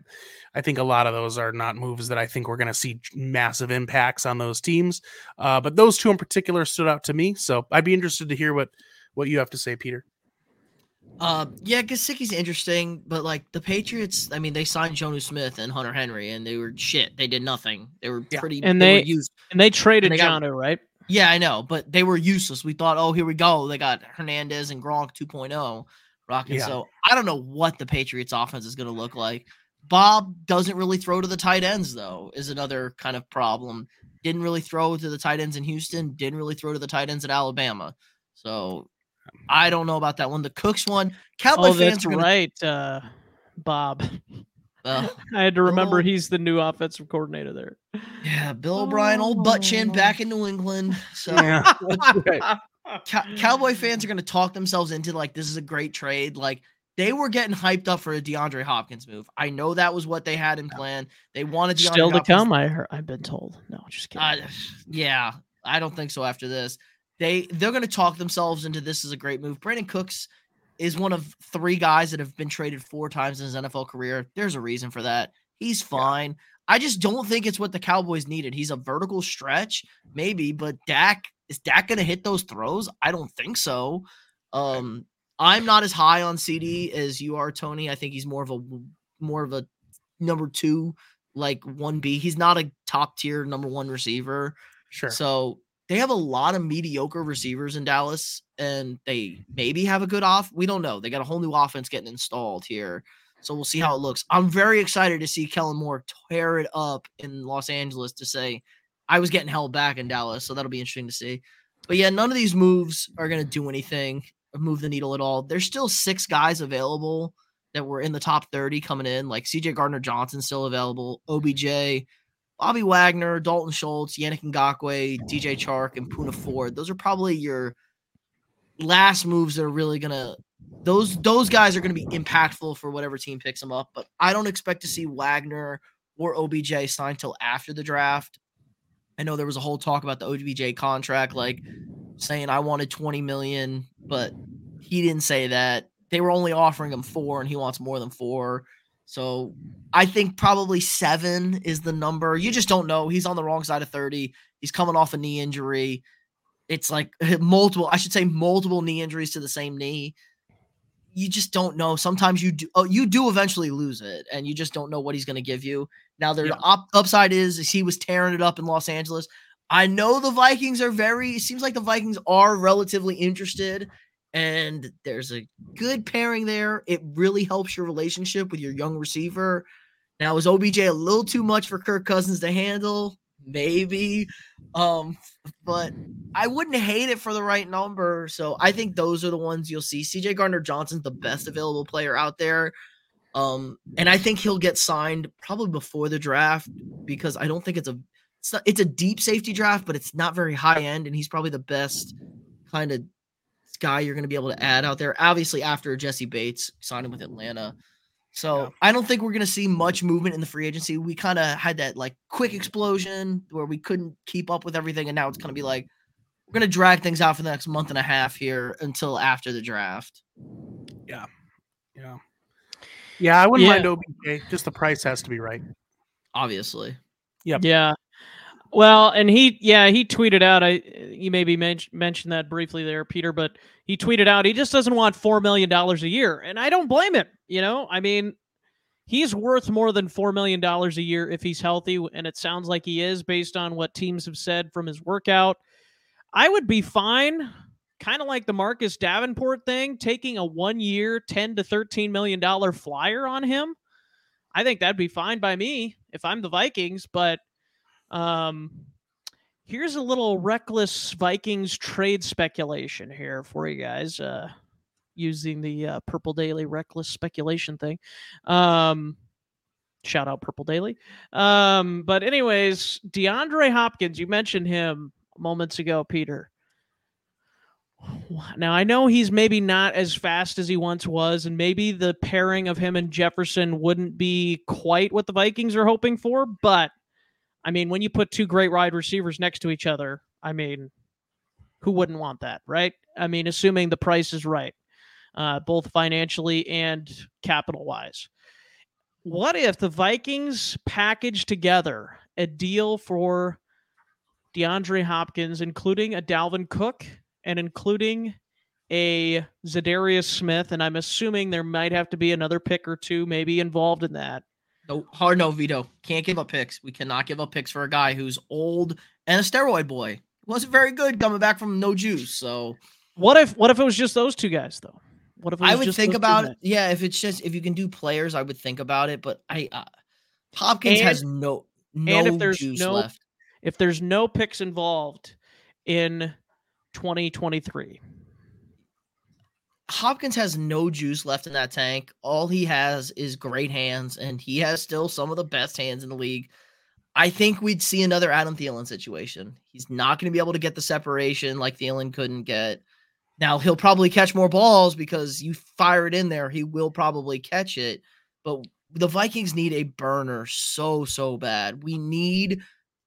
Speaker 3: I think a lot of those are not moves that I think we're going to see massive impacts on those teams. Uh, but those two in particular stood out to me. So I'd be interested to hear what what you have to say, Peter.
Speaker 2: Uh, yeah, Gesicki's interesting, but like the Patriots, I mean, they signed Jonnu Smith and Hunter Henry, and they were shit. They did nothing. They were
Speaker 3: Yeah.
Speaker 2: pretty.
Speaker 1: And
Speaker 2: they,
Speaker 1: they-
Speaker 2: used.
Speaker 1: And they traded
Speaker 2: And they got-
Speaker 1: Jonnu, right?
Speaker 2: Yeah, I know, but they were useless. We thought, oh, here we go. They got Hernandez and Gronk 2.0 rocking.
Speaker 3: Yeah.
Speaker 2: So I don't know what the Patriots offense is going to look like. Bob doesn't really throw to the tight ends, though, is another kind of problem. Didn't really throw to the tight ends in Houston. Didn't really throw to the tight ends at Alabama. So I don't know about that one. The Cooks one, Cowboy
Speaker 1: Oh,
Speaker 2: fans
Speaker 1: that's
Speaker 2: are gonna,
Speaker 1: right, uh, Bob.
Speaker 2: uh,
Speaker 1: I had to remember
Speaker 2: Oh.
Speaker 1: he's the new offensive coordinator there.
Speaker 2: yeah, Bill O'Brien, old butt chin,
Speaker 1: Oh.
Speaker 2: back in New England. So
Speaker 3: Yeah, right.
Speaker 2: Cow- Cowboy fans are going to talk themselves into like this is a great trade. Like they were getting hyped up for a DeAndre Hopkins move. I know that was what they had in plan. They wanted DeAndre
Speaker 1: Still to
Speaker 2: Hopkins-
Speaker 1: come, I heard, I've been told. No, just kidding.
Speaker 2: Uh, yeah, I don't think so. After this, they they're going to talk themselves into this is a great move. Brandin Cooks is one of three guys that have been traded four times in his NFL career. There's a reason for that. He's fine. I just don't think it's what the Cowboys needed. He's a vertical stretch, maybe, but Dak is Dak going to hit those throws? I don't think so. Um, I'm not as high on CeeDee as you are, Tony. I think he's more of a more of a number two, like one B. He's not a top tier number one receiver.
Speaker 3: Sure.
Speaker 2: So they have a lot of mediocre receivers in Dallas, and they maybe have a good off. We don't know. They got a whole new offense getting installed here. So we'll see how it looks. I'm very excited to see Kellen Moore tear it up in Los Angeles to say, I was getting held back in Dallas. So that'll be interesting to see. But yeah, none of these moves are going to do anything or move the needle at all. There's still six guys available that were in the top 30 coming in, like CJ Gardner Johnson still available, OBJ, Bobby Wagner, Dalton Schultz, Yannick Ngakoue, DJ Chark, and Poona Ford. Those are probably your last moves that are really gonna those those guys are gonna be impactful for whatever team picks them up. But I don't expect to see Wagner or OBJ signed till after the draft. I know there was a whole talk about the OBJ contract, like saying I wanted 20 million, but he didn't say that. They were only offering him four, and he wants more than four. So I think probably seven is the number. You just don't know. He's on the wrong side of 30. He's coming off a knee injury. It's like multiple, I should say multiple knee injuries to the same knee. You just don't know. Sometimes you do oh, you do eventually lose it, and you just don't know what he's going to give you. Now the
Speaker 3: Yeah.
Speaker 2: op- upside is, is he was tearing it up in Los Angeles. I know the Vikings are very it seems like the Vikings are relatively interested and there's a good pairing there. It really helps your relationship with your young receiver. Now, is OBJ a little too much for Kirk Cousins to handle? Maybe. Um, but I wouldn't hate it for the right number. So I think those are the ones you'll see. CJ Gardner Johnson's the best available player out there. Um, and I think he'll get signed probably before the draft because I don't think it's a it's not it's a deep safety draft, but it's not very high end, and he's probably the best kind of guy you're going to be able to add out there. Obviously, after Jessie Bates signing with Atlanta. So
Speaker 3: Yeah.
Speaker 2: I don't think we're going to see much movement in the free agency. We kind of had that like quick explosion where we couldn't keep up with everything, and now it's going to be like we're going to drag things out for the next month and a half here until after the draft.
Speaker 3: Yeah. Yeah, yeah. I wouldn't
Speaker 1: Yeah.
Speaker 3: mind OBJ. Just the price has to be right.
Speaker 2: Obviously, Yep.
Speaker 1: Yeah. Well, and he, yeah, he tweeted out. I, you maybe men- mentioned that briefly there, Peter, but he tweeted out he just doesn't want four million dollars a year, and I don't blame him. You know, I mean, he's worth more than four million dollars a year if he's healthy, and it sounds like he is based on what teams have said from his workout. I would be fine, kind of like the Marcus Davenport thing, taking a one-year, ten to thirteen million dollar flyer on him. I think that'd be fine by me if I'm the Vikings, but um here's a little reckless Vikings trade speculation here for you guys uh using the uh, Purple Daily reckless speculation thing. Um shout out Purple Daily. Um but anyways, DeAndre Hopkins, you mentioned him moments ago, Peter. Now I know he's maybe not as fast as he once was, and maybe the pairing of him and Jefferson wouldn't be quite what the Vikings are hoping for. But I mean, when you put two great wide receivers next to each other, I mean, who wouldn't want that, right? I mean, assuming the price is right, uh, both financially and capital wise. What if the Vikings package together a deal for DeAndre Hopkins, including a Dalvin Cook and including a Za'Darius Smith, and I'm assuming there might have to be another pick or two maybe involved in that.
Speaker 2: No, hard no, Vito. Can't give up picks. We cannot give up picks for a guy who's old and a steroid boy. Wasn't very good coming back from no juice. So
Speaker 1: what if what if it was just those two guys though? What if
Speaker 2: I would think about it? Yeah, if it's just if you can do players, I would think about it. But I uh, Hopkins and, has no no and if there's juice
Speaker 1: no,
Speaker 2: left.
Speaker 1: If there's no picks involved in 2023.
Speaker 2: Hopkins has no juice left in that tank. All he has is great hands, and he has still some of the best hands in the league. I think we'd see another Adam Thielen situation. He's not going to be able to get the separation like Thielen couldn't get. Now he'll probably catch more balls because you fire it in there, he will probably catch it. But the Vikings need a burner so so bad. We need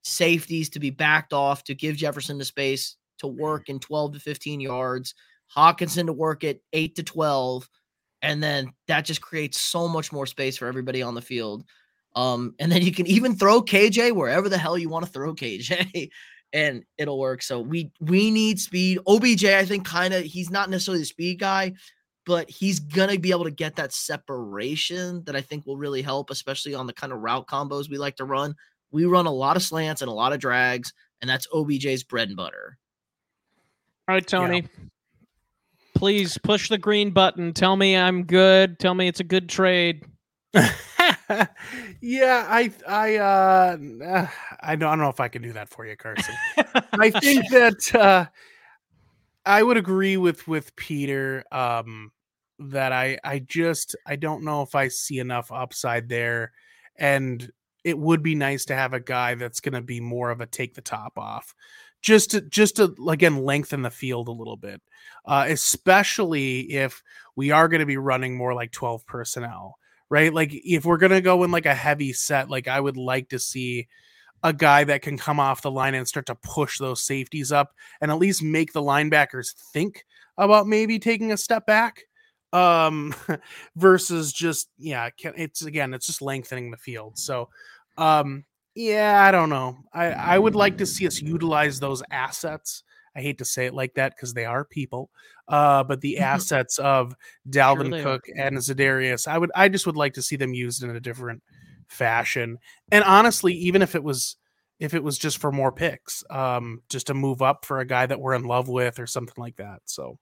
Speaker 2: safeties to be backed off to give Jefferson the space to work in 12 to 15 yards, Hockenson to work at 8 to 12, and then that just creates so much more space for everybody on the field. Um, and then you can even throw KJ wherever the hell you want to throw KJ, and it'll work. So we we need speed. OBJ, I think, kind of he's not necessarily the speed guy, but he's gonna be able to get that separation that I think will really help, especially on the kind of route combos we like to run. We run a lot of slants and a lot of drags, and that's OBJ's bread and butter.
Speaker 1: All right, Tony. Yeah. Please push the green button. Tell me I'm good. Tell me it's a good trade.
Speaker 3: yeah, I I uh I don't, I don't know if I can do that for you, Carson. I think that uh I would agree with with Peter um that I I just I don't know if I see enough upside there and it would be nice to have a guy that's going to be more of a take the top off just to just to again lengthen the field a little bit uh, especially if we are going to be running more like 12 personnel right like if we're to go in like a heavy set like i would like to see a guy that can come off the line and start to push those safeties up and at least make the linebackers think about maybe taking a step back um versus just yeah it's again it's just lengthening the field so um yeah, I don't know. I, I would like to see us utilize those assets. I hate to say it like that because they are people, uh, but the assets of Dalvin sure Cook are. and Za'Darius, I would, I just would like to see them used in a different fashion. And honestly, even if it was, if it was just for more picks, um, just to move up for a guy that we're in love with or something like that. So,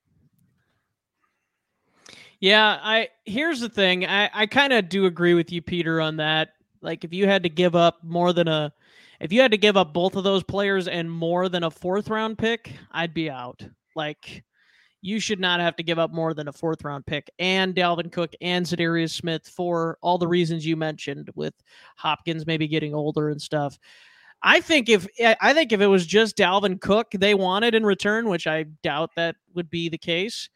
Speaker 1: yeah, I here's the thing. I I kind of do agree with you, Peter, on that. Like if you had to give up more than a if you had to give up both of those players and more than a fourth round pick, I'd be out. Like you should not have to give up more than a fourth round pick and Dalvin Cook and Za'Darius Smith for all the reasons you mentioned with Hopkins maybe getting older and stuff. I think if I think if it was just Dalvin Cook they wanted in return, which I doubt that would be the case,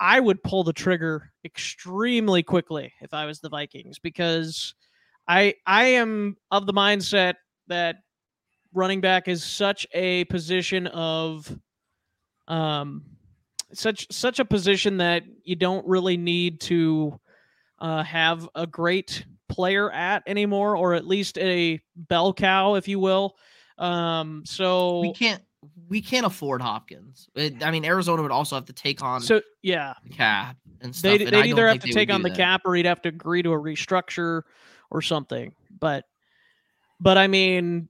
Speaker 1: I would pull the trigger extremely quickly if I was the Vikings because I I am of the mindset that running back is such a position of um such such a position that you don't really need to uh, have a great player at anymore, or at least a bell cow, if you will. Um, so
Speaker 2: we can't we can't afford Hopkins. It, I mean, Arizona would also have to take on
Speaker 1: so yeah
Speaker 2: cap and stuff.
Speaker 1: They would either have to take on the that. cap or he'd have to agree to a restructure or something. But but I mean,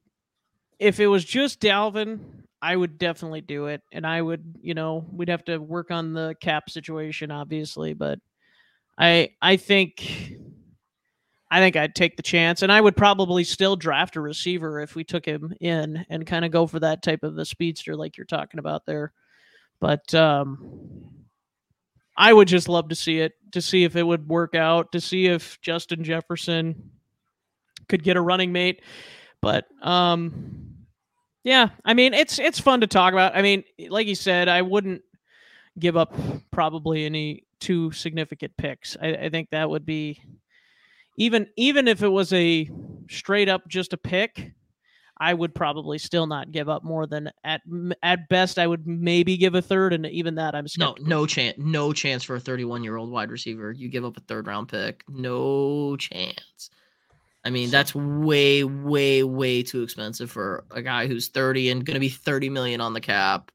Speaker 1: if it was just Dalvin, I would definitely do it. And I would, you know, we'd have to work on the cap situation, obviously, but I I think I think I'd take the chance, and I would probably still draft a receiver if we took him in and kind of go for that type of the speedster like you're talking about there. But um, I would just love to see it to see if it would work out, to see if Justin Jefferson could get a running mate. But um yeah, I mean it's it's fun to talk about. I mean, like you said, I wouldn't give up probably any two significant picks. I, I think that would be even even if it was a straight up just a pick, I would probably still not give up more than at at best I would maybe give a third, and even that I'm skeptical.
Speaker 2: no no chance no chance for a 31 year old wide receiver. You give up a third round pick, no chance. I mean that's way way way too expensive for a guy who's 30 and going to be 30 million on the cap.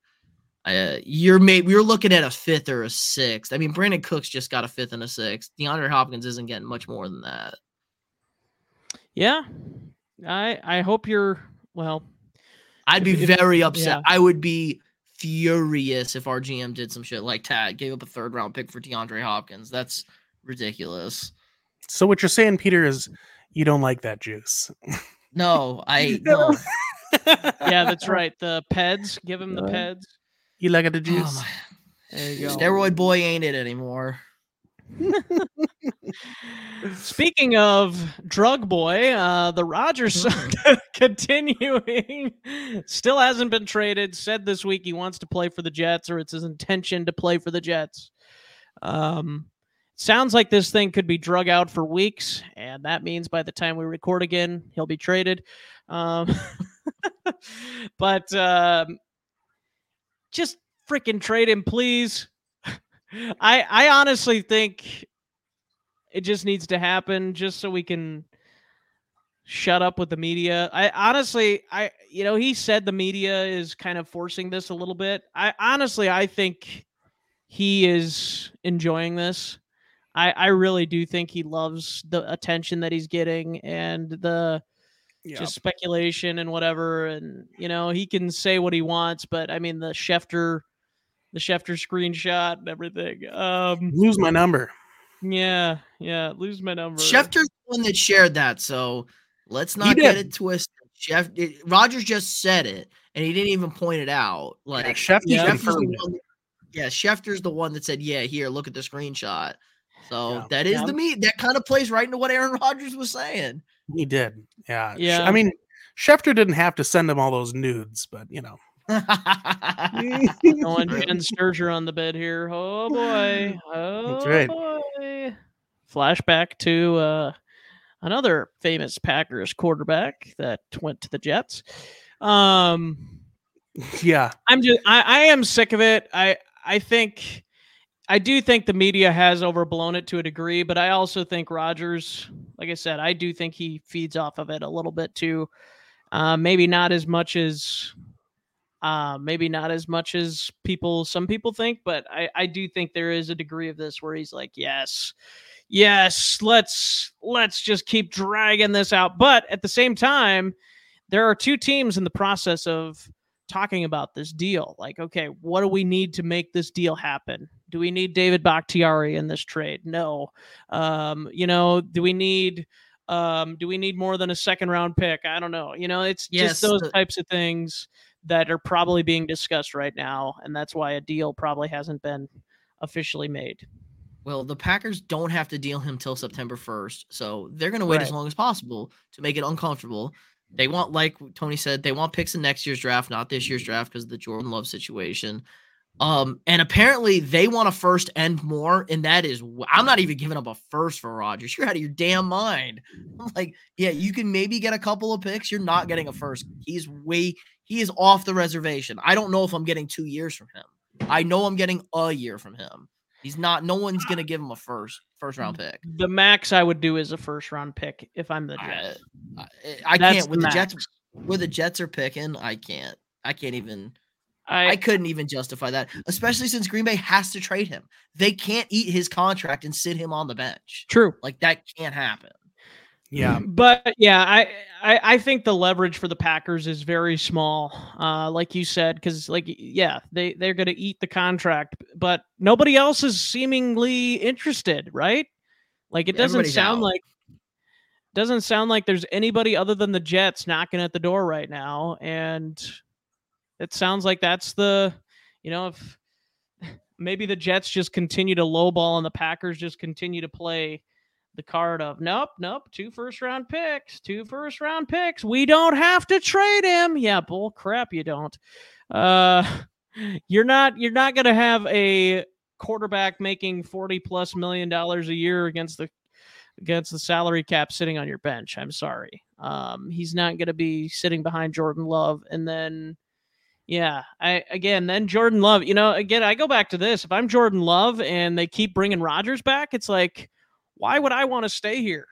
Speaker 2: Uh, you're maybe you're looking at a fifth or a sixth. I mean, Brandin Cooks just got a fifth and a sixth. DeAndre Hopkins isn't getting much more than that.
Speaker 1: Yeah, I I hope you're well.
Speaker 2: I'd be
Speaker 1: If- if-
Speaker 2: very upset.
Speaker 1: yeah.
Speaker 2: I would be furious if our GM did some shit like Tad gave up a third round pick for DeAndre Hopkins. That's ridiculous.
Speaker 3: So what you're saying, Peter, is you don't like that juice.
Speaker 2: No, I no.
Speaker 1: Yeah, that's right. The Peds, give him the Peds.
Speaker 3: You like it, the
Speaker 2: Oh
Speaker 3: juice?
Speaker 2: my-
Speaker 1: There you go.
Speaker 2: Steroid boy ain't it anymore.
Speaker 1: Speaking of drug boy, uh, the Rodgers
Speaker 2: Mm.
Speaker 1: continuing still hasn't been traded. Said this week he wants to play for the Jets, or it's his intention to play for the Jets. Um, sounds like this thing could be drug out for weeks, and that means by the time we record again, he'll be traded. Um, but um, just freaking trade him, please. I I honestly think it just needs to happen just so we can shut up with the media. I honestly I you know he said the media is kind of forcing this a little bit. I honestly I think he is enjoying this. I I really do think he loves the attention that he's getting and the
Speaker 3: Yeah.
Speaker 1: just speculation and whatever and you know he can say what he wants but I mean the Schefter the Schefter screenshot and everything. Um
Speaker 3: Lose my number.
Speaker 1: yeah, yeah. Lose my number.
Speaker 2: Schefter's the one that shared that, so let's not get it twisted. Chef it, Rodgers just said it, and he didn't even point it out. Like
Speaker 3: Yeah, Schefter
Speaker 1: Yeah.
Speaker 2: Schefter's the
Speaker 3: confirmed it.
Speaker 2: Yeah, Schefter's the one that said, "Yeah, here, look at the screenshot." So
Speaker 3: Yeah.
Speaker 2: that is
Speaker 1: Yeah.
Speaker 2: the meat. That kind of plays right into what Aaron Rodgers was saying.
Speaker 3: He did. Yeah.
Speaker 1: Yeah.
Speaker 3: I mean, Schefter didn't have to send him all those nudes, but you know.
Speaker 1: Going Jenn Sterger on the bed here. Oh boy. Oh
Speaker 3: That's right.
Speaker 1: boy. Flashback to uh, another famous Packers quarterback that went to the Jets. Um,
Speaker 3: Yeah.
Speaker 1: I'm just I, I am sick of it. I I think I do think the media has overblown it to a degree, but I also think Rodgers, like I said, I do think he feeds off of it a little bit too. Uh, maybe not as much as uh, maybe not as much as people some people think, but I, I do think there is a degree of this where he's like, yes, yes, let's let's just keep dragging this out. But at the same time, there are two teams in the process of talking about this deal. Like, okay, what do we need to make this deal happen? Do we need David Bakhtiari in this trade? No. Um, you know, do we need um do we need more than a second round pick? I don't know. You know, it's
Speaker 2: Yes,
Speaker 1: just those types of things that are probably being discussed right now and that's why a deal probably hasn't been officially made.
Speaker 2: Well, the Packers don't have to deal him till September 1st. So they're going to wait as long as possible to make it uncomfortable. They want, like Tony said, they want picks in next year's draft, not this year's draft because of the Jordan Love situation. Um, and apparently they want a first and more, and that is I'm not even giving up a first for Rodgers. You're out of your damn mind. I'm like, yeah, you can maybe get a couple of picks. You're not getting a first. He's way he is off the reservation. I don't know if I'm getting two years from him. I know I'm getting a year from him. He's not. No one's gonna give him a first first round pick.
Speaker 1: The max I would do is a first round pick if I'm the
Speaker 2: I,
Speaker 1: Jets.
Speaker 2: I, I
Speaker 1: That's
Speaker 2: can't with
Speaker 1: the
Speaker 2: the Jets. Where the Jets are picking, I can't. I can't even.
Speaker 1: I,
Speaker 2: I couldn't even justify that, especially since Green Bay has to trade him. They can't eat his contract and sit him on the bench.
Speaker 1: true.
Speaker 2: Like that can't happen.
Speaker 3: Yeah.
Speaker 1: But yeah, I, I I think the leverage for the Packers is very small. Uh, like you said, because like yeah, they they're gonna eat the contract, but nobody else is seemingly interested, right? Like it doesn't
Speaker 2: Everybody's
Speaker 1: sound
Speaker 2: out.
Speaker 1: like doesn't sound like there's anybody other than the Jets knocking at the door right now, and it sounds like that's the you know if maybe the Jets just continue to lowball and the Packers just continue to play the card of nope, nope, two first round picks, two first round picks. We don't have to trade him. Yeah, bull crap, you don't. Uh you're not you're not gonna have a quarterback making 40 plus million dollars a year against the against the salary cap sitting on your bench. I'm sorry. Um he's not gonna be sitting behind Jordan Love and then yeah, I again then Jordan Love. You know, again I go back to this. If I'm Jordan Love and they keep bringing Rodgers back, it's like, why would I want to stay here?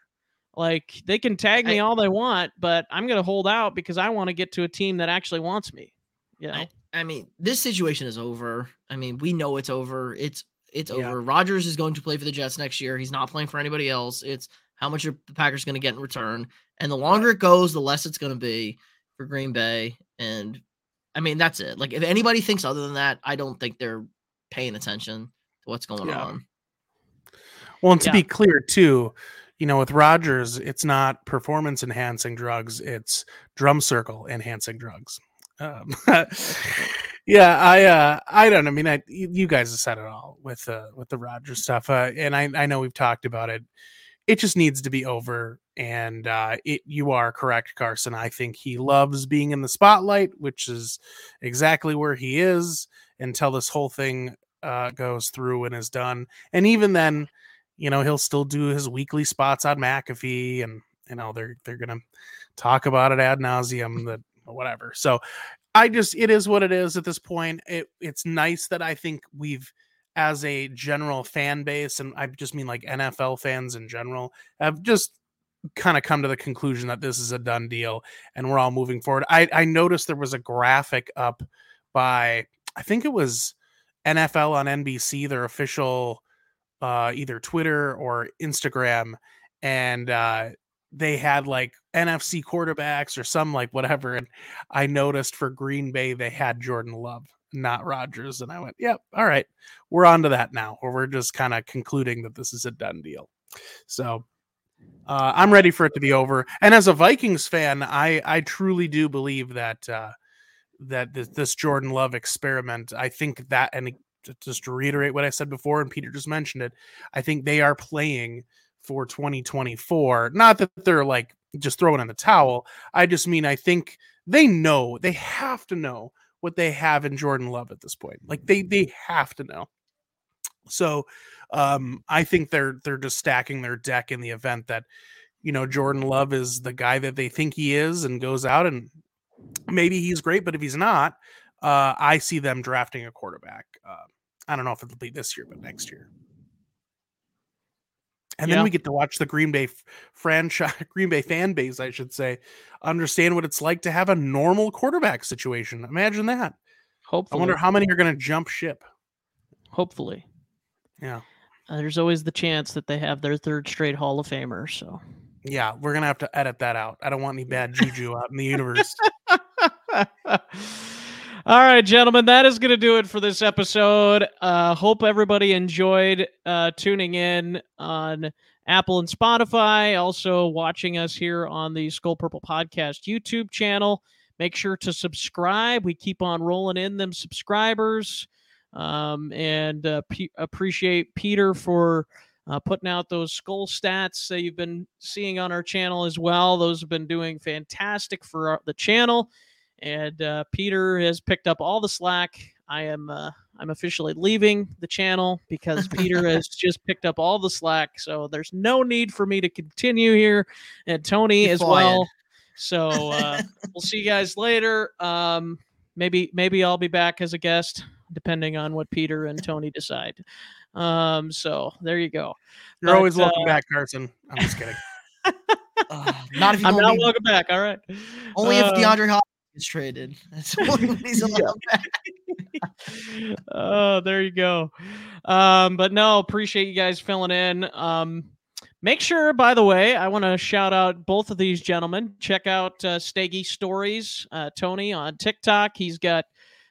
Speaker 1: Like they can tag me
Speaker 2: I-
Speaker 1: all they want, but I'm going to hold out because I want to get to a team that actually wants me. You know?
Speaker 2: I, I mean, this situation is over. I mean, we know it's over. It's it's
Speaker 3: Yeah.
Speaker 2: over. Rodgers is going to play for the Jets next year. He's not playing for anybody else. It's how much are the Packers going to get in return. And the longer it goes, the less it's going to be for Green Bay. And I mean, that's it. Like, if anybody thinks other than that, I don't think they're paying attention to what's going
Speaker 3: Yeah.
Speaker 2: on.
Speaker 3: Well, and to
Speaker 1: Yeah.
Speaker 3: be clear too, you know, with Rodgers, it's not performance enhancing drugs; it's drum circle enhancing drugs. Um, yeah, I, uh, I don't. know. I mean, I, you you guys have said it all with uh, with the Rodgers stuff, uh, and I, I know we've talked about it. It just needs to be over, and uh, it. You are correct, Carson. I think he loves being in the spotlight, which is exactly where he is until this whole thing uh, goes through and is done. And even then, you know, he'll still do his weekly spots on McAfee, and you know they're they're gonna talk about it ad nauseum that whatever. So I just it is what it is at this point. It it's nice that I think we've as a general fan base, and I just mean like NFL fans in general, have just kind of come to the conclusion that this is a done deal and we're all moving forward. I, I noticed there was a graphic up by I think it was NFL on NBC, their official uh either Twitter or Instagram, and uh they had like NFC quarterbacks or some like whatever. And I noticed for Green Bay they had Jordan Love, not Rodgers. And I went, Yep, all right. We're on to that now, or we're just kind of concluding that this is a done deal. So uh, I'm ready for it to be over. And as a Vikings fan, I I truly do believe that uh, that this, this Jordan Love experiment. I think that, and just to reiterate what I said before, and Peter just mentioned it, I think they are playing for 2024. Not that they're like just throwing in the towel. I just mean I think they know they have to know what they have in Jordan Love at this point. Like they they have to know. So um I think they're they're just stacking their deck in the event that you know Jordan Love is the guy that they think he is and goes out and maybe he's great, but if he's not, uh I see them drafting a quarterback. Uh, I don't know if it'll be this year, but next year. And
Speaker 1: Yeah.
Speaker 3: then we get to watch the Green Bay franchise, Green Bay fan base, I should say, understand what it's like to have a normal quarterback situation. Imagine that.
Speaker 1: Hopefully, I
Speaker 3: wonder how many are going to jump ship.
Speaker 1: hopefully,
Speaker 3: Yeah.
Speaker 1: Uh, there's always the chance that they have their third straight Hall of Famer. So.
Speaker 3: Yeah, we're going to have to edit that out. I don't want any bad juju out in the universe.
Speaker 1: All right, gentlemen, that is going to do it for this episode. Uh, hope everybody enjoyed uh, tuning in on Apple and Spotify. Also, watching us here on the Skol Purple Podcast YouTube channel. Make sure to subscribe. We keep on rolling in them subscribers. Um, and uh, P- appreciate Peter for uh, putting out those Skol stats that you've been seeing on our channel as well. Those have been doing fantastic for our, the channel and uh, Peter has picked up all the slack. I am uh, I'm officially leaving the channel because Peter has just picked up all the slack. So there's no need for me to continue here, and Tony as well. So uh, we'll see you guys later. Um, maybe maybe I'll be back as a guest, depending on what Peter and Tony decide. Um, so there you go.
Speaker 3: You're
Speaker 1: But,
Speaker 3: always welcome
Speaker 1: uh,
Speaker 3: back, Carson. I'm just kidding.
Speaker 2: Uh, not if you
Speaker 1: I'm not welcome back. All right.
Speaker 2: only if
Speaker 1: Uh,
Speaker 2: DeAndre Hopkins gets traded. That's only when he's allowed back.
Speaker 1: oh, there you go. Um, but no, appreciate you guys filling in. Um, make sure, by the way, I want to shout out both of these gentlemen. Check out uh, Staggy Stories, uh, Tony on TikTok. He's got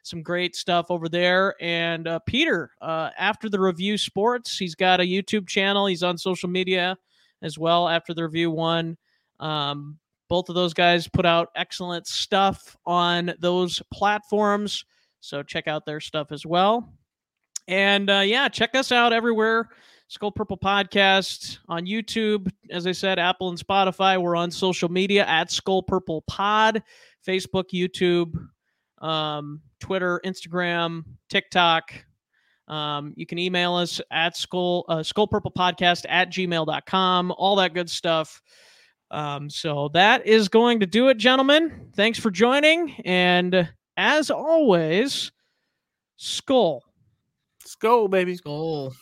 Speaker 1: some great stuff over there. And uh, Peter, uh, after the review sports, he's got a YouTube channel. He's on social media as well. After the review one, um, both of those guys put out excellent stuff on those platforms. So check out their stuff as well. And uh, yeah, check us out everywhere. Skol Purple Podcast on YouTube. As I said, Apple and Spotify. We're on social media at Skol Purple Pod, Facebook, YouTube, um, Twitter, Instagram, TikTok. Um, you can email us at skol uh, skol purple podcast at gmail.com, all that good stuff. Um, so that is going to do it, gentlemen. Thanks for joining. And as always, Skol.
Speaker 3: Let's go, baby.
Speaker 2: Skol.